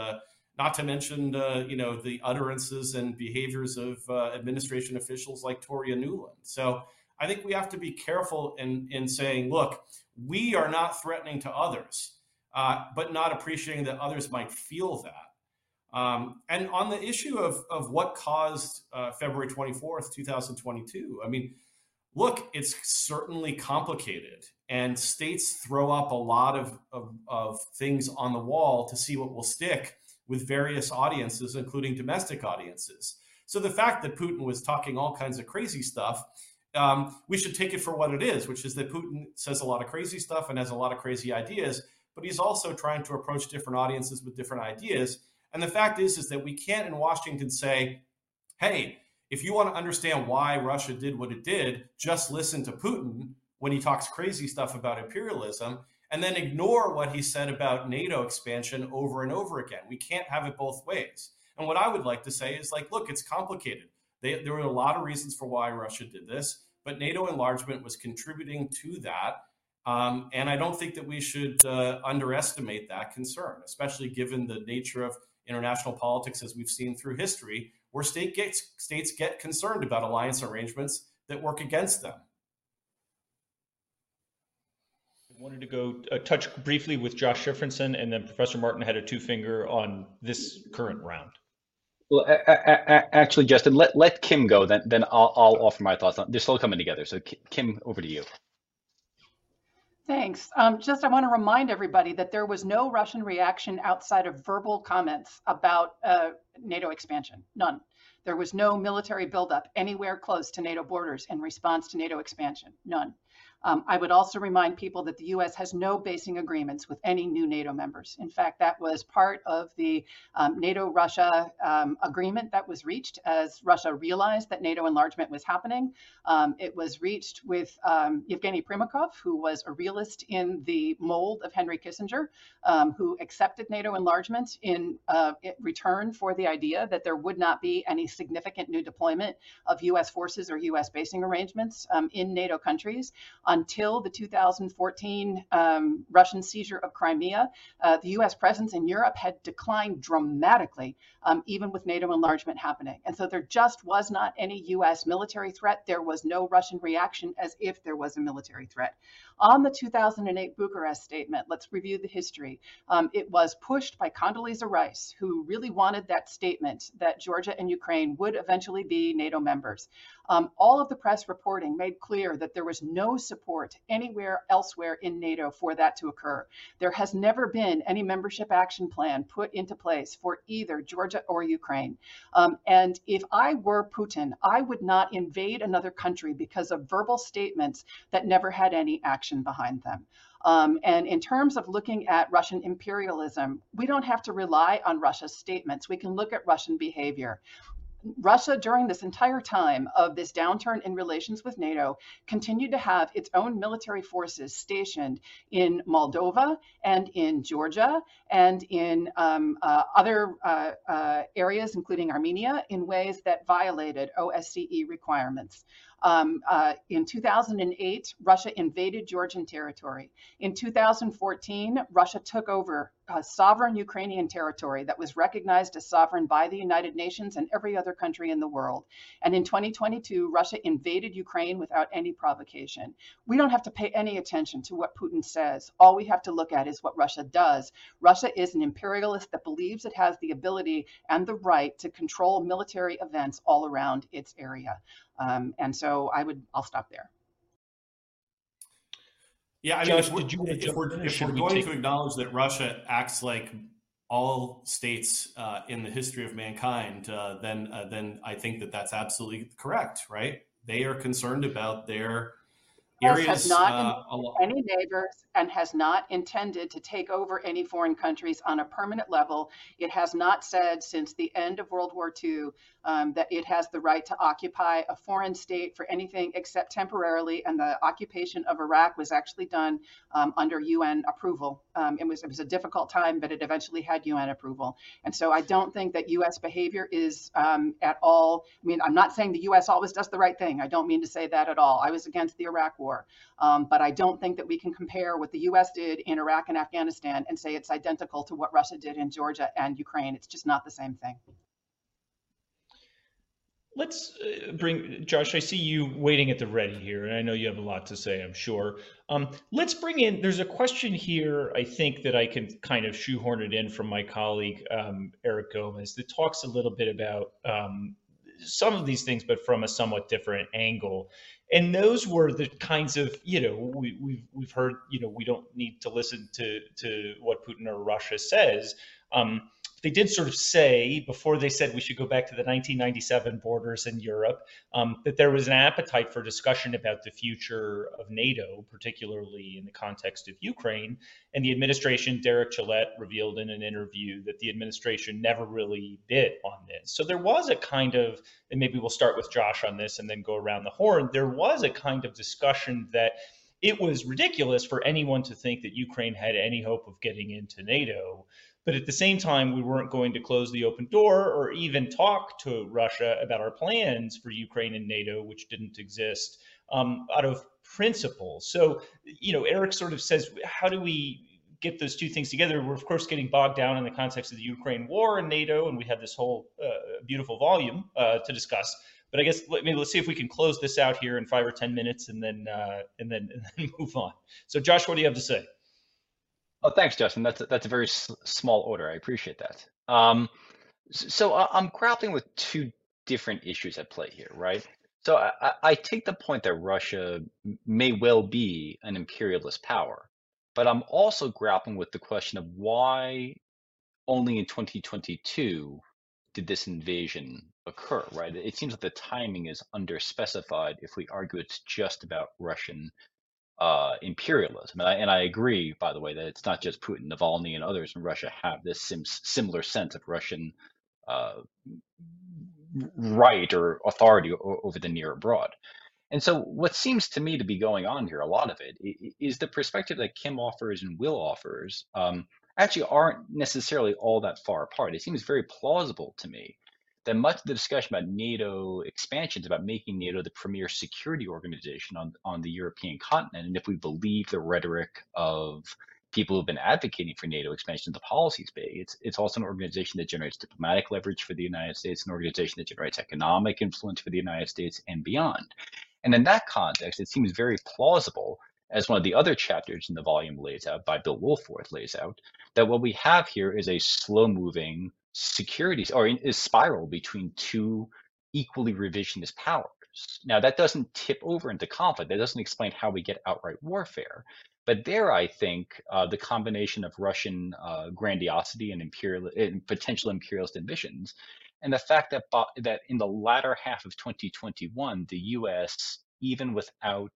Speaker 5: Not to mention uh, you know the utterances and behaviors of uh, administration officials like Toria Nuland. So I think we have to be careful in in saying, look, we are not threatening to others, uh, but not appreciating that others might feel that. Um, and on the issue of of what caused uh, February twenty fourth, two thousand twenty two, I mean. Look, it's certainly complicated, and states throw up a lot of, of, of things on the wall to see what will stick with various audiences, including domestic audiences. So the fact that Putin was talking all kinds of crazy stuff, um, we should take it for what it is, which is that Putin says a lot of crazy stuff and has a lot of crazy ideas, but he's also trying to approach different audiences with different ideas. And the fact is, is that we can't in Washington say, hey, if you want to understand why Russia did what it did, just listen to Putin when he talks crazy stuff about imperialism and then ignore what he said about NATO expansion over and over again. We can't have it both ways. And what I would like to say is like, look, it's complicated. They, there were a lot of reasons for why Russia did this, but NATO enlargement was contributing to that. Um, and I don't think that we should uh, underestimate that concern, especially given the nature of international politics as we've seen through history, where state gets, states get concerned about alliance arrangements that work against them.
Speaker 1: I wanted to go uh, touch briefly with Josh Shifrinson, and then Professor Marten had a two finger on this current round.
Speaker 3: Well, actually, Justin, let, let Kim go, then then I'll, I'll offer my thoughts. On, they're still coming together. So, Kim, over to you.
Speaker 4: Thanks. Um, just I want to remind everybody that there was no Russian reaction outside of verbal comments about uh, NATO expansion. None. There was no military buildup anywhere close to NATO borders in response to NATO expansion. None. Um, I would also remind people that the U.S. has no basing agreements with any new NATO members. In fact, that was part of the um, NATO Russia um, agreement that was reached as Russia realized that NATO enlargement was happening. Um, it was reached with um, Yevgeny Primakov, who was a realist in the mold of Henry Kissinger, um, who accepted NATO enlargement in, uh, in return for the idea that there would not be any significant new deployment of U.S. forces or U.S. basing arrangements in NATO countries until the 2014 um, Russian seizure of Crimea, uh, the US presence in Europe had declined dramatically, um, even with NATO enlargement happening. And so there just was not any US military threat. There was no Russian reaction as if there was a military threat. On the 2008 Bucharest statement, let's review the history. Um, it was pushed by Condoleezza Rice, who really wanted that statement that Georgia and Ukraine would eventually be NATO members. Um, all of the press reporting made clear that there was no support anywhere elsewhere in NATO for that to occur. There has never been any membership action plan put into place for either Georgia or Ukraine. Um, and if I were Putin, I would not invade another country because of verbal statements that never had any action behind them. Um, and in terms of looking at Russian imperialism, we don't have to rely on Russia's statements. We can look at Russian behavior. Russia, during this entire time of this downturn in relations with NATO, continued to have its own military forces stationed in Moldova and in Georgia and in um, uh, other uh, uh, areas, including Armenia, in ways that violated OSCE requirements. Um, uh, in 2008, Russia invaded Georgian territory. In 2014, Russia took over uh, sovereign Ukrainian territory that was recognized as sovereign by the United Nations and every other country in the world. And in 2022, Russia invaded Ukraine without any provocation. We don't have to pay any attention to what Putin says. All we have to look at is what Russia does. Russia is an imperialist that believes it has the ability and the right to control military events all around its area. Um, and so I would, I'll stop there.
Speaker 5: Yeah, I mean, Josh, if we're, if we're, if we're going take... to acknowledge that Russia acts like all states uh, in the history of mankind, uh, then uh, then I think that that's absolutely correct, right? They are concerned about their areas.
Speaker 4: Has not uh, any neighbors and has not intended to take over any foreign countries on a permanent level. It has not said since the end of World War II um, that it has the right to occupy a foreign state for anything except temporarily. And the occupation of Iraq was actually done um, under UN approval. Um, it was it was a difficult time, but it eventually had UN approval. And so I don't think that U.S. behavior is um, at all. I mean, I'm not saying the U.S. always does the right thing. I don't mean to say that at all. I was against the Iraq War, um, but I don't think that we can compare what the U.S. did in Iraq and Afghanistan and say it's identical to what Russia did in Georgia and Ukraine. It's just not the same thing.
Speaker 1: Let's uh, bring Josh. I see you waiting at the ready here, and I know you have a lot to say. I'm sure. Um, let's bring in. There's a question here. I think that I can kind of shoehorn it in from my colleague um, Eric Gomez that talks a little bit about um, some of these things, but from a somewhat different angle. And those were the kinds of you know we, we've we've heard you know we don't need to listen to to what Putin or Russia says. Um, they did sort of say before they said we should go back to the 1997 borders in Europe um, that there was an appetite for discussion about the future of NATO, particularly in the context of Ukraine. And the administration, Derek Chollet, revealed in an interview that the administration never really bit on this. So there was a kind of, and maybe we'll start with Josh on this and then go around the horn. There was a kind of discussion that it was ridiculous for anyone to think that Ukraine had any hope of getting into NATO But at the same time, we weren't going to close the open door or even talk to Russia about our plans for Ukraine and NATO, which didn't exist um, out of principle. So, you know, Eric sort of says, how do we get those two things together? We're, of course, getting bogged down in the context of the Ukraine war and NATO, and we have this whole uh, beautiful volume uh, to discuss. But I guess maybe let's see if we can close this out here in five or ten minutes, and then uh, and then and then move on. So, Josh, what do you have to say?
Speaker 3: Oh, thanks, Justin. That's a, that's a very small order. I appreciate that. Um, so I'm grappling with two different issues at play here, right? So I, I take the point that Russia may well be an imperialist power, but I'm also grappling with the question of why only in 2022 did this invasion occur, right? It seems like the timing is underspecified if we argue it's just about Russian uh, imperialism. And I, and I agree, by the way, that it's not just Putin, Navalny, and others in Russia have this sim- similar sense of Russian uh, right or authority over the near abroad. And so, what seems to me to be going on here, a lot of it, is the perspective that Kim offers and Will offers um, actually aren't necessarily all that far apart. It seems very plausible to me that much of the discussion about NATO expansions, about making NATO the premier security organization on, on the European continent. And if we believe the rhetoric of people who've been advocating for NATO expansion, the policy space, it's, it's also an organization that generates diplomatic leverage for the United States, an organization that generates economic influence for the United States and beyond. And in that context, it seems very plausible as one of the other chapters in the volume lays out by Bill Wohlforth lays out, that what we have here is a slow moving security or in, a spiral between two equally revisionist powers. Now, that doesn't tip over into conflict. That doesn't explain how we get outright warfare. But there, I think uh, the combination of Russian uh, grandiosity and imperial and potential imperialist ambitions, and the fact that that in the latter half of 2021, the U.S. even without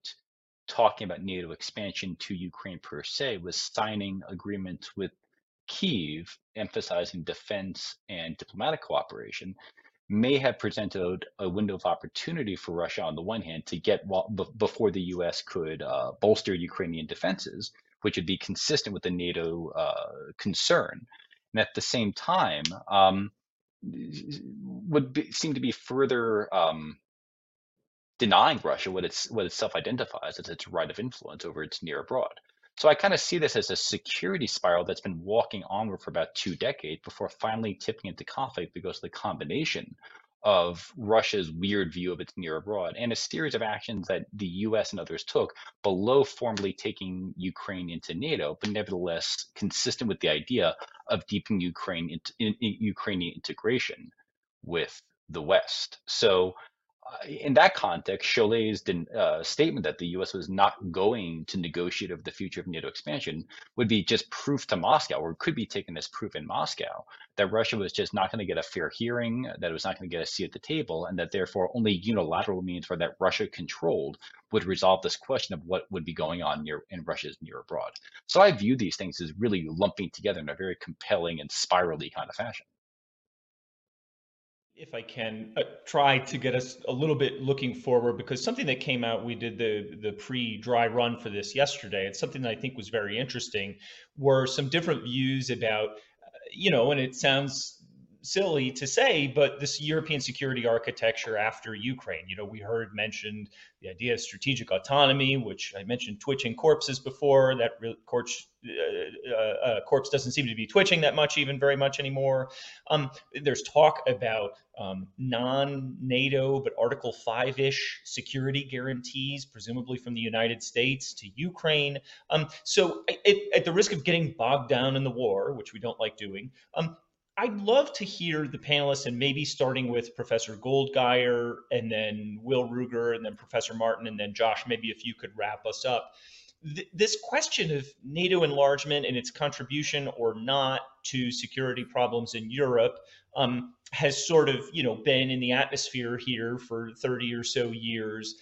Speaker 3: talking about NATO expansion to Ukraine per se, was signing agreements with Kiev, emphasizing defense and diplomatic cooperation, may have presented a window of opportunity for Russia on the one hand to get before the U.S. could uh, bolster Ukrainian defenses, which would be consistent with the NATO uh, concern, and at the same time um, would be, seem to be further um, denying Russia what it's what it self-identifies as its right of influence over its near abroad. So I kind of see this as a security spiral that's been walking onward for about two decades before finally tipping into conflict because of the combination of Russia's weird view of its near abroad and a series of actions that the US and others took below formally taking Ukraine into NATO, but nevertheless consistent with the idea of deepening Ukraine into, in, in Ukrainian integration with the West. So in that context, Chollet's uh, statement that the U.S. was not going to negotiate over the future of NATO expansion would be just proof to Moscow, or could be taken as proof in Moscow, that Russia was just not going to get a fair hearing, that it was not going to get a seat at the table, and that therefore only unilateral means, or that Russia controlled, would resolve this question of what would be going on near in Russia's near abroad. So I view these things as really lumping together in a very compelling and spirally kind of fashion
Speaker 1: if I can uh, try to get us a little bit looking forward, because something that came out, we did the the pre dry run for this yesterday. It's something that I think was very interesting. Were some different views about, uh, you know, and it sounds silly to say, but this European security architecture after Ukraine. You know, we heard mentioned the idea of strategic autonomy, which I mentioned twitching corpses before. That corpse, uh, uh, corpse doesn't seem to be twitching that much, even very much anymore. Um, there's talk about um, non-NATO but Article 5-ish security guarantees, presumably from the United States to Ukraine. Um, so, it, at the risk of getting bogged down in the war, which we don't like doing, um, I'd love to hear the panelists and maybe starting with Professor Goldgeier and then Will Ruger and then Professor Marten and then Josh, maybe if you could wrap us up. Th- this question of NATO enlargement and its contribution or not to security problems in Europe um, has sort of, you know, been in the atmosphere here for 30 or so years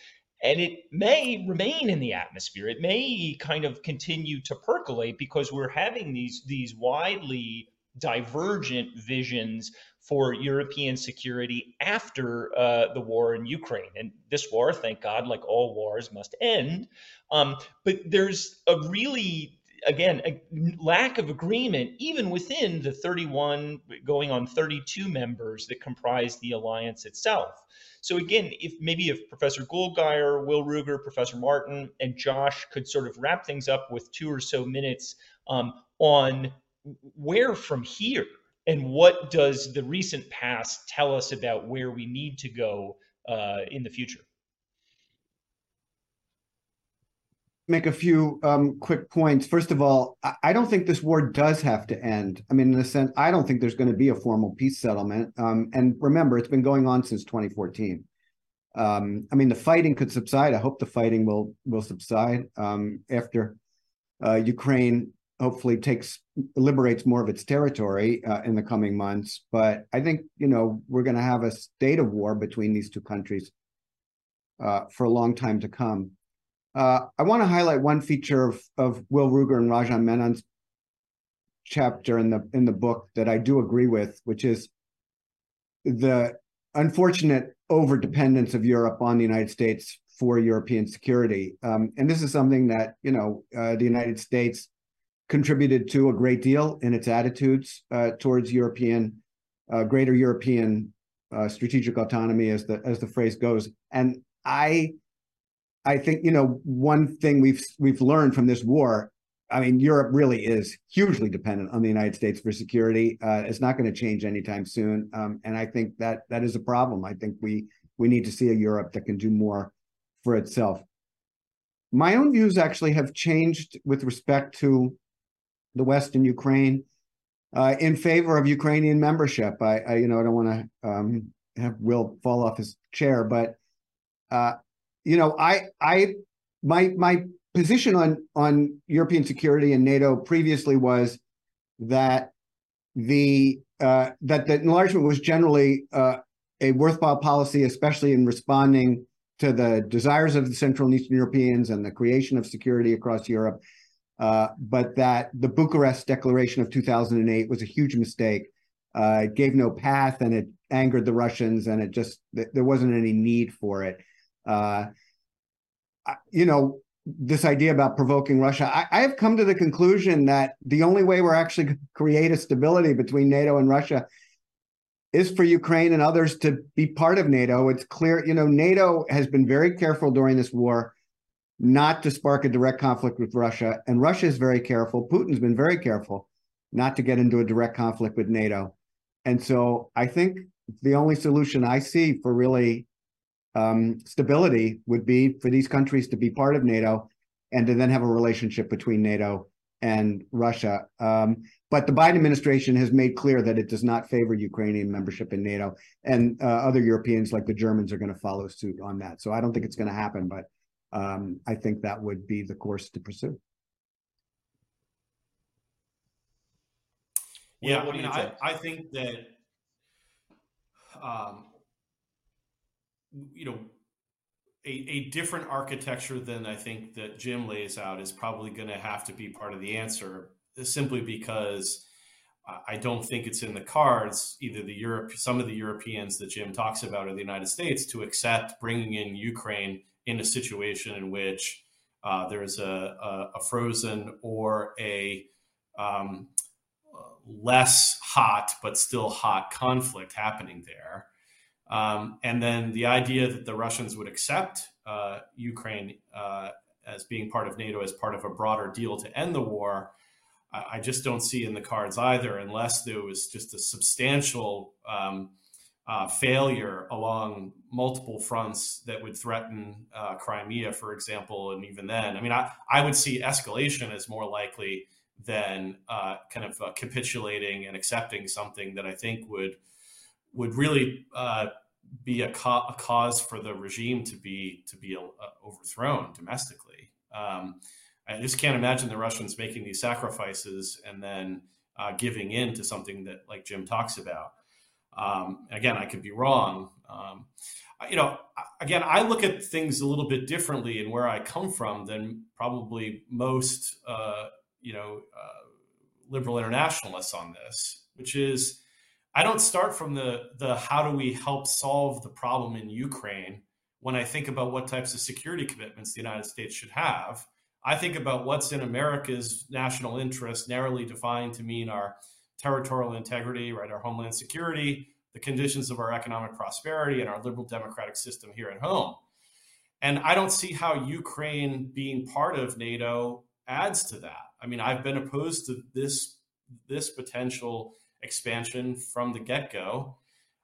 Speaker 1: and it may remain in the atmosphere it may kind of continue to percolate because we're having these these widely divergent visions for European security after uh, the war in Ukraine. And this war, thank God, like all wars, must end. Um, but there's a really again, a lack of agreement, even within the 31, going on 32 members that comprise the alliance itself. So again, if maybe if Professor Goldgeier, Will Ruger, Professor Marten, and Josh could sort of wrap things up with two or so minutes um, on where from here and what does the recent past tell us about where we need to go uh, in the future?
Speaker 2: make a few um, quick points. First of all, I don't think this war does have to end. I mean, in the sense, I don't think there's going to be a formal peace settlement. Um, and remember, it's been going on since 2014. Um, I mean, the fighting could subside. I hope the fighting will will subside um, after uh, Ukraine hopefully takes liberates more of its territory uh, in the coming months. But I think you know we're going to have a state of war between these two countries uh, for a long time to come. Uh, I want to highlight one feature of, of Will Ruger and Rajan Menon's chapter in the in the book that I do agree with, which is the unfortunate overdependence of Europe on the United States for European security. Um, and this is something that you know uh, the United States contributed to a great deal in its attitudes uh, towards European, uh, greater European uh, strategic autonomy, as the as the phrase goes. And I I think you know one thing we've we've learned from this war. I mean, Europe really is hugely dependent on the United States for security. Uh, it's not going to change anytime soon, um, and I think that that is a problem. I think we we need to see a Europe that can do more for itself. My own views actually have changed with respect to the West and Ukraine uh, in favor of Ukrainian membership. I, I you know I don't want to um, have Will fall off his chair, but uh, you know, I I my my position on on European security and NATO previously was that the uh, that the enlargement was generally uh, a worthwhile policy, especially in responding to the desires of the Central and Eastern Europeans and the creation of security across Europe. Uh, but that the Bucharest Declaration of 2008 was a huge mistake. Uh, it gave no path and it angered the Russians, and it just there wasn't any need for it. Uh, you know, this idea about provoking Russia, I, I, have come to the conclusion that the only way we're actually going to create a stability between NATO and Russia is for Ukraine and others to be part of NATO. It's clear, you know, NATO has been very careful during this war not to spark a direct conflict with Russia, and Russia is very careful. Putin's been very careful not to get into a direct conflict with NATO. And so I think the only solution I see for really um, stability would be for these countries to be part of NATO and to then have a relationship between NATO and Russia. Um, but the Biden administration has made clear that it does not favor Ukrainian membership in NATO, and uh, other Europeans like the Germans are going to follow suit on that. So I don't think it's going to happen, but um, I think that would be the course to pursue.
Speaker 5: Yeah, I mean, I, I think that um, you know, a, a different architecture than I think that Jim lays out is probably going to have to be part of the answer, simply because I don't think it's in the cards either the Europe, some of the Europeans that Jim talks about, or the United States, to accept bringing in Ukraine in a situation in which uh, there's a, a, a, frozen or a um, less hot but still hot conflict happening there. Um, and then the idea that the Russians would accept uh, Ukraine uh, as being part of NATO as part of a broader deal to end the war, I, I just don't see in the cards either, unless there was just a substantial um, uh, failure along multiple fronts that would threaten uh, Crimea, for example. And even then, I mean, I, I would see escalation as more likely than uh, kind of uh, capitulating and accepting something that I think would would really uh, be a, a, cause for the regime to be to be uh, overthrown domestically. Um, I just can't imagine the Russians making these sacrifices and then giving in to something that, like Jim talks about. Um, again, I could be wrong. Um, you know, again, I look at things a little bit differently and where I come from than probably most, uh, you know, uh, liberal internationalists on this, which is I don't start from the the how do we help solve the problem in Ukraine when I think about what types of security commitments the United States should have. I think about what's in America's national interest, narrowly defined to mean our territorial integrity, right, our homeland security, the conditions of our economic prosperity, and our liberal democratic system here at home. And I don't see how Ukraine being part of NATO adds to that. I mean, I've been opposed to this this potential expansion from the get go.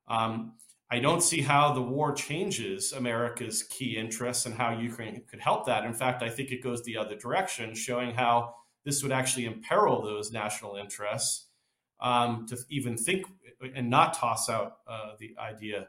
Speaker 5: Um, I don't see how the war changes America's key interests and how Ukraine could help that. In fact, I think it goes the other direction, showing how this would actually imperil those national interests um, to even think and not toss out uh, the idea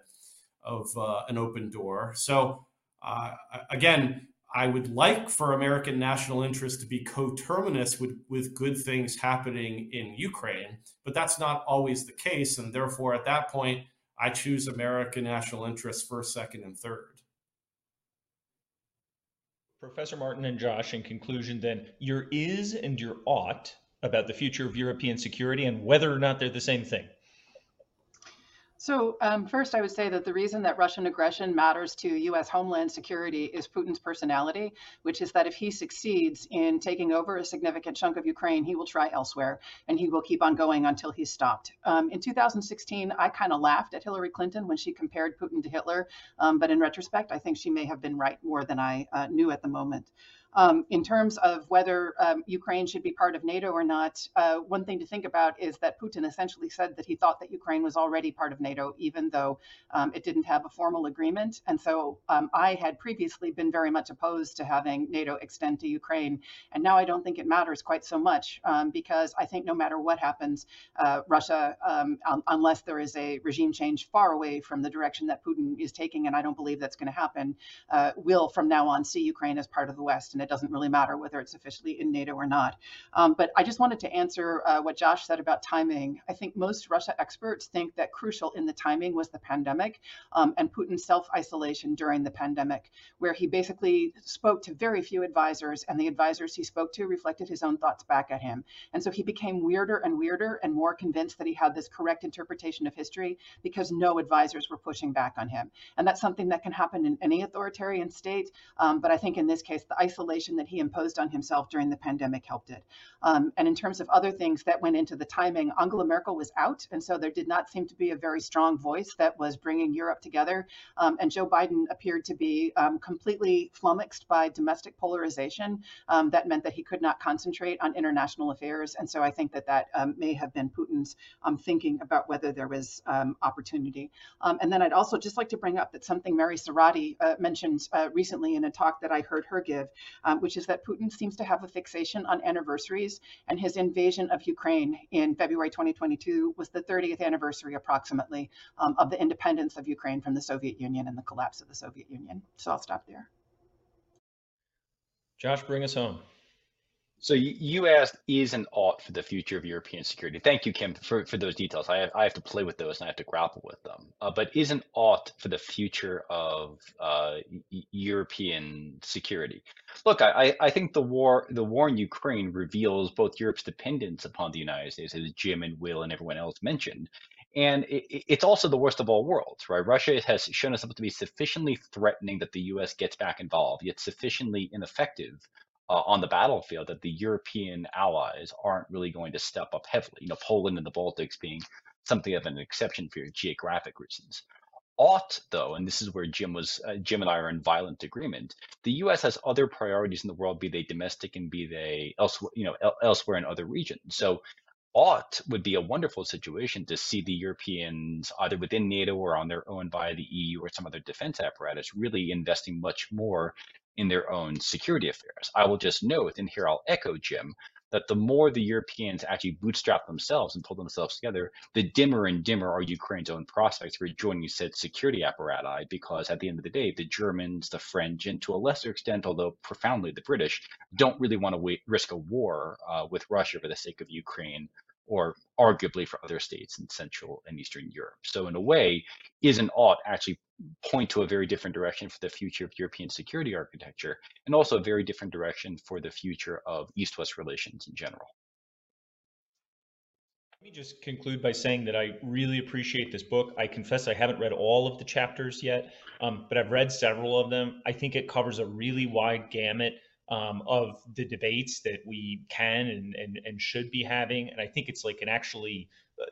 Speaker 5: of uh, an open door. So, uh, again, I would like for American national interest to be coterminous with, with good things happening in Ukraine, but that's not always the case. And therefore, at that point, I choose American national interests first, second, and third.
Speaker 1: Professor Marten and Josh, in conclusion, then, your is and your ought about the future of European security and whether or not they're the same thing.
Speaker 4: So um, first, I would say that the reason that Russian aggression matters to U.S. homeland security is Putin's personality, which is that if he succeeds in taking over a significant chunk of Ukraine, he will try elsewhere, and he will keep on going until he's stopped. Um, in 2016, I kind of laughed at Hillary Clinton when she compared Putin to Hitler, um, but in retrospect, I think she may have been right more than I uh, knew at the moment. Um, in terms of whether um, Ukraine should be part of NATO or not, uh, one thing to think about is that Putin essentially said that he thought that Ukraine was already part of NATO, even though um, it didn't have a formal agreement. And so um, I had previously been very much opposed to having NATO extend to Ukraine. And now I don't think it matters quite so much um, because I think no matter what happens, uh, Russia, um, unless there is a regime change far away from the direction that Putin is taking, and I don't believe that's going to happen, uh, will from now on see Ukraine as part of the West. And it doesn't really matter whether it's officially in NATO or not. Um, but I just wanted to answer uh, what Josh said about timing. I think most Russia experts think that crucial in the timing was the pandemic um, and Putin's self isolation during the pandemic, where he basically spoke to very few advisors, and the advisors he spoke to reflected his own thoughts back at him. And so he became weirder and weirder and more convinced that he had this correct interpretation of history because no advisors were pushing back on him. And that's something that can happen in any authoritarian state. Um, but I think in this case, the isolation isolation that he imposed on himself during the pandemic helped it. Um, and in terms of other things that went into the timing, Angela Merkel was out, and so there did not seem to be a very strong voice that was bringing Europe together. Um, and Joe Biden appeared to be um, completely flummoxed by domestic polarization. Um, that meant that he could not concentrate on international affairs. And so I think that that um, may have been Putin's um, thinking about whether there was opportunity. and then I'd also just like to bring up that something Mary Sarotte uh, mentioned uh, recently in a talk that I heard her give, um, which is that Putin seems to have a fixation on anniversaries, and his invasion of Ukraine in February 2022 was the 30th anniversary, approximately, um, of the independence of Ukraine from the Soviet Union and the collapse of the Soviet Union. So I'll stop there.
Speaker 1: Josh, bring us home.
Speaker 3: So you asked, is an ought for the future of European security? Thank you, Kim, for, for those details. I have, I have to play with those and I have to grapple with them. Uh, but is an ought for the future of uh, European security? Look, I, I think the war the war in Ukraine reveals both Europe's dependence upon the United States, as Jim and Will and everyone else mentioned, and it, it's also the worst of all worlds, right? Russia has shown itself to be sufficiently threatening that the U.S. gets back involved, yet sufficiently ineffective uh, on the battlefield that the European allies aren't really going to step up heavily. You know, Poland and the Baltics being something of an exception for geographic reasons. Ought, though, and this is where Jim was, uh, Jim and I are in violent agreement. The U.S. has other priorities in the world, be they domestic and be they elsewhere, you know, el- elsewhere in other regions. So, ought would be a wonderful situation to see the Europeans either within NATO or on their own via the EU or some other defense apparatus really investing much more in their own security affairs. I will just note, and here I'll echo Jim, that the more the Europeans actually bootstrap themselves and pull themselves together, the dimmer and dimmer are Ukraine's own prospects for joining said security apparatus. Because at the end of the day, the Germans, the French, and to a lesser extent, although profoundly the British, don't really want to wait, risk a war uh, with Russia for the sake of Ukraine or arguably for other states in Central and Eastern Europe. So, in a way, is an ought actually point to a very different direction for the future of European security architecture, and also a very different direction for the future of East West relations in general.
Speaker 1: Let me just conclude by saying that I really appreciate this book. I confess I haven't read all of the chapters yet, um, but I've read several of them. I think it covers a really wide gamut um, of the debates that we can and, and, and should be having. And I think it's like an actually uh,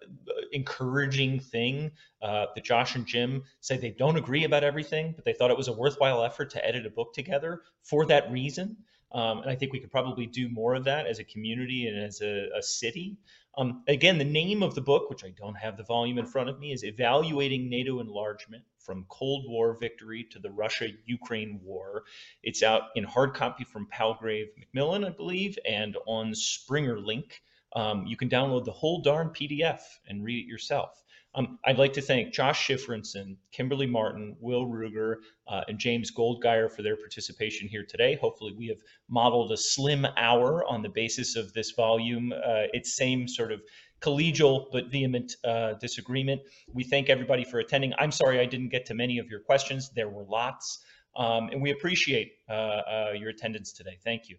Speaker 1: encouraging thing uh, that Josh and Jim say they don't agree about everything, but they thought it was a worthwhile effort to edit a book together for that reason. Um, and I think we could probably do more of that as a community and as a, a city. Um, again, the name of the book, which I don't have the volume in front of me, is Evaluating NATO Enlargement from Cold War Victory to the Russia Ukraine War. It's out in hard copy from Palgrave Macmillan, I believe, and on Springer Link. Um, you can download the whole darn PDF and read it yourself. Um, I'd like to thank Josh Shifrinson, Kimberly Marten, Will Ruger, uh, and James Goldgeier for their participation here today. Hopefully, we have modeled a slim hour on the basis of this volume. Uh, its same sort of collegial but vehement uh, disagreement. We thank everybody for attending. I'm sorry I didn't get to many of your questions. There were lots, um, and we appreciate uh, uh, your attendance today. Thank you.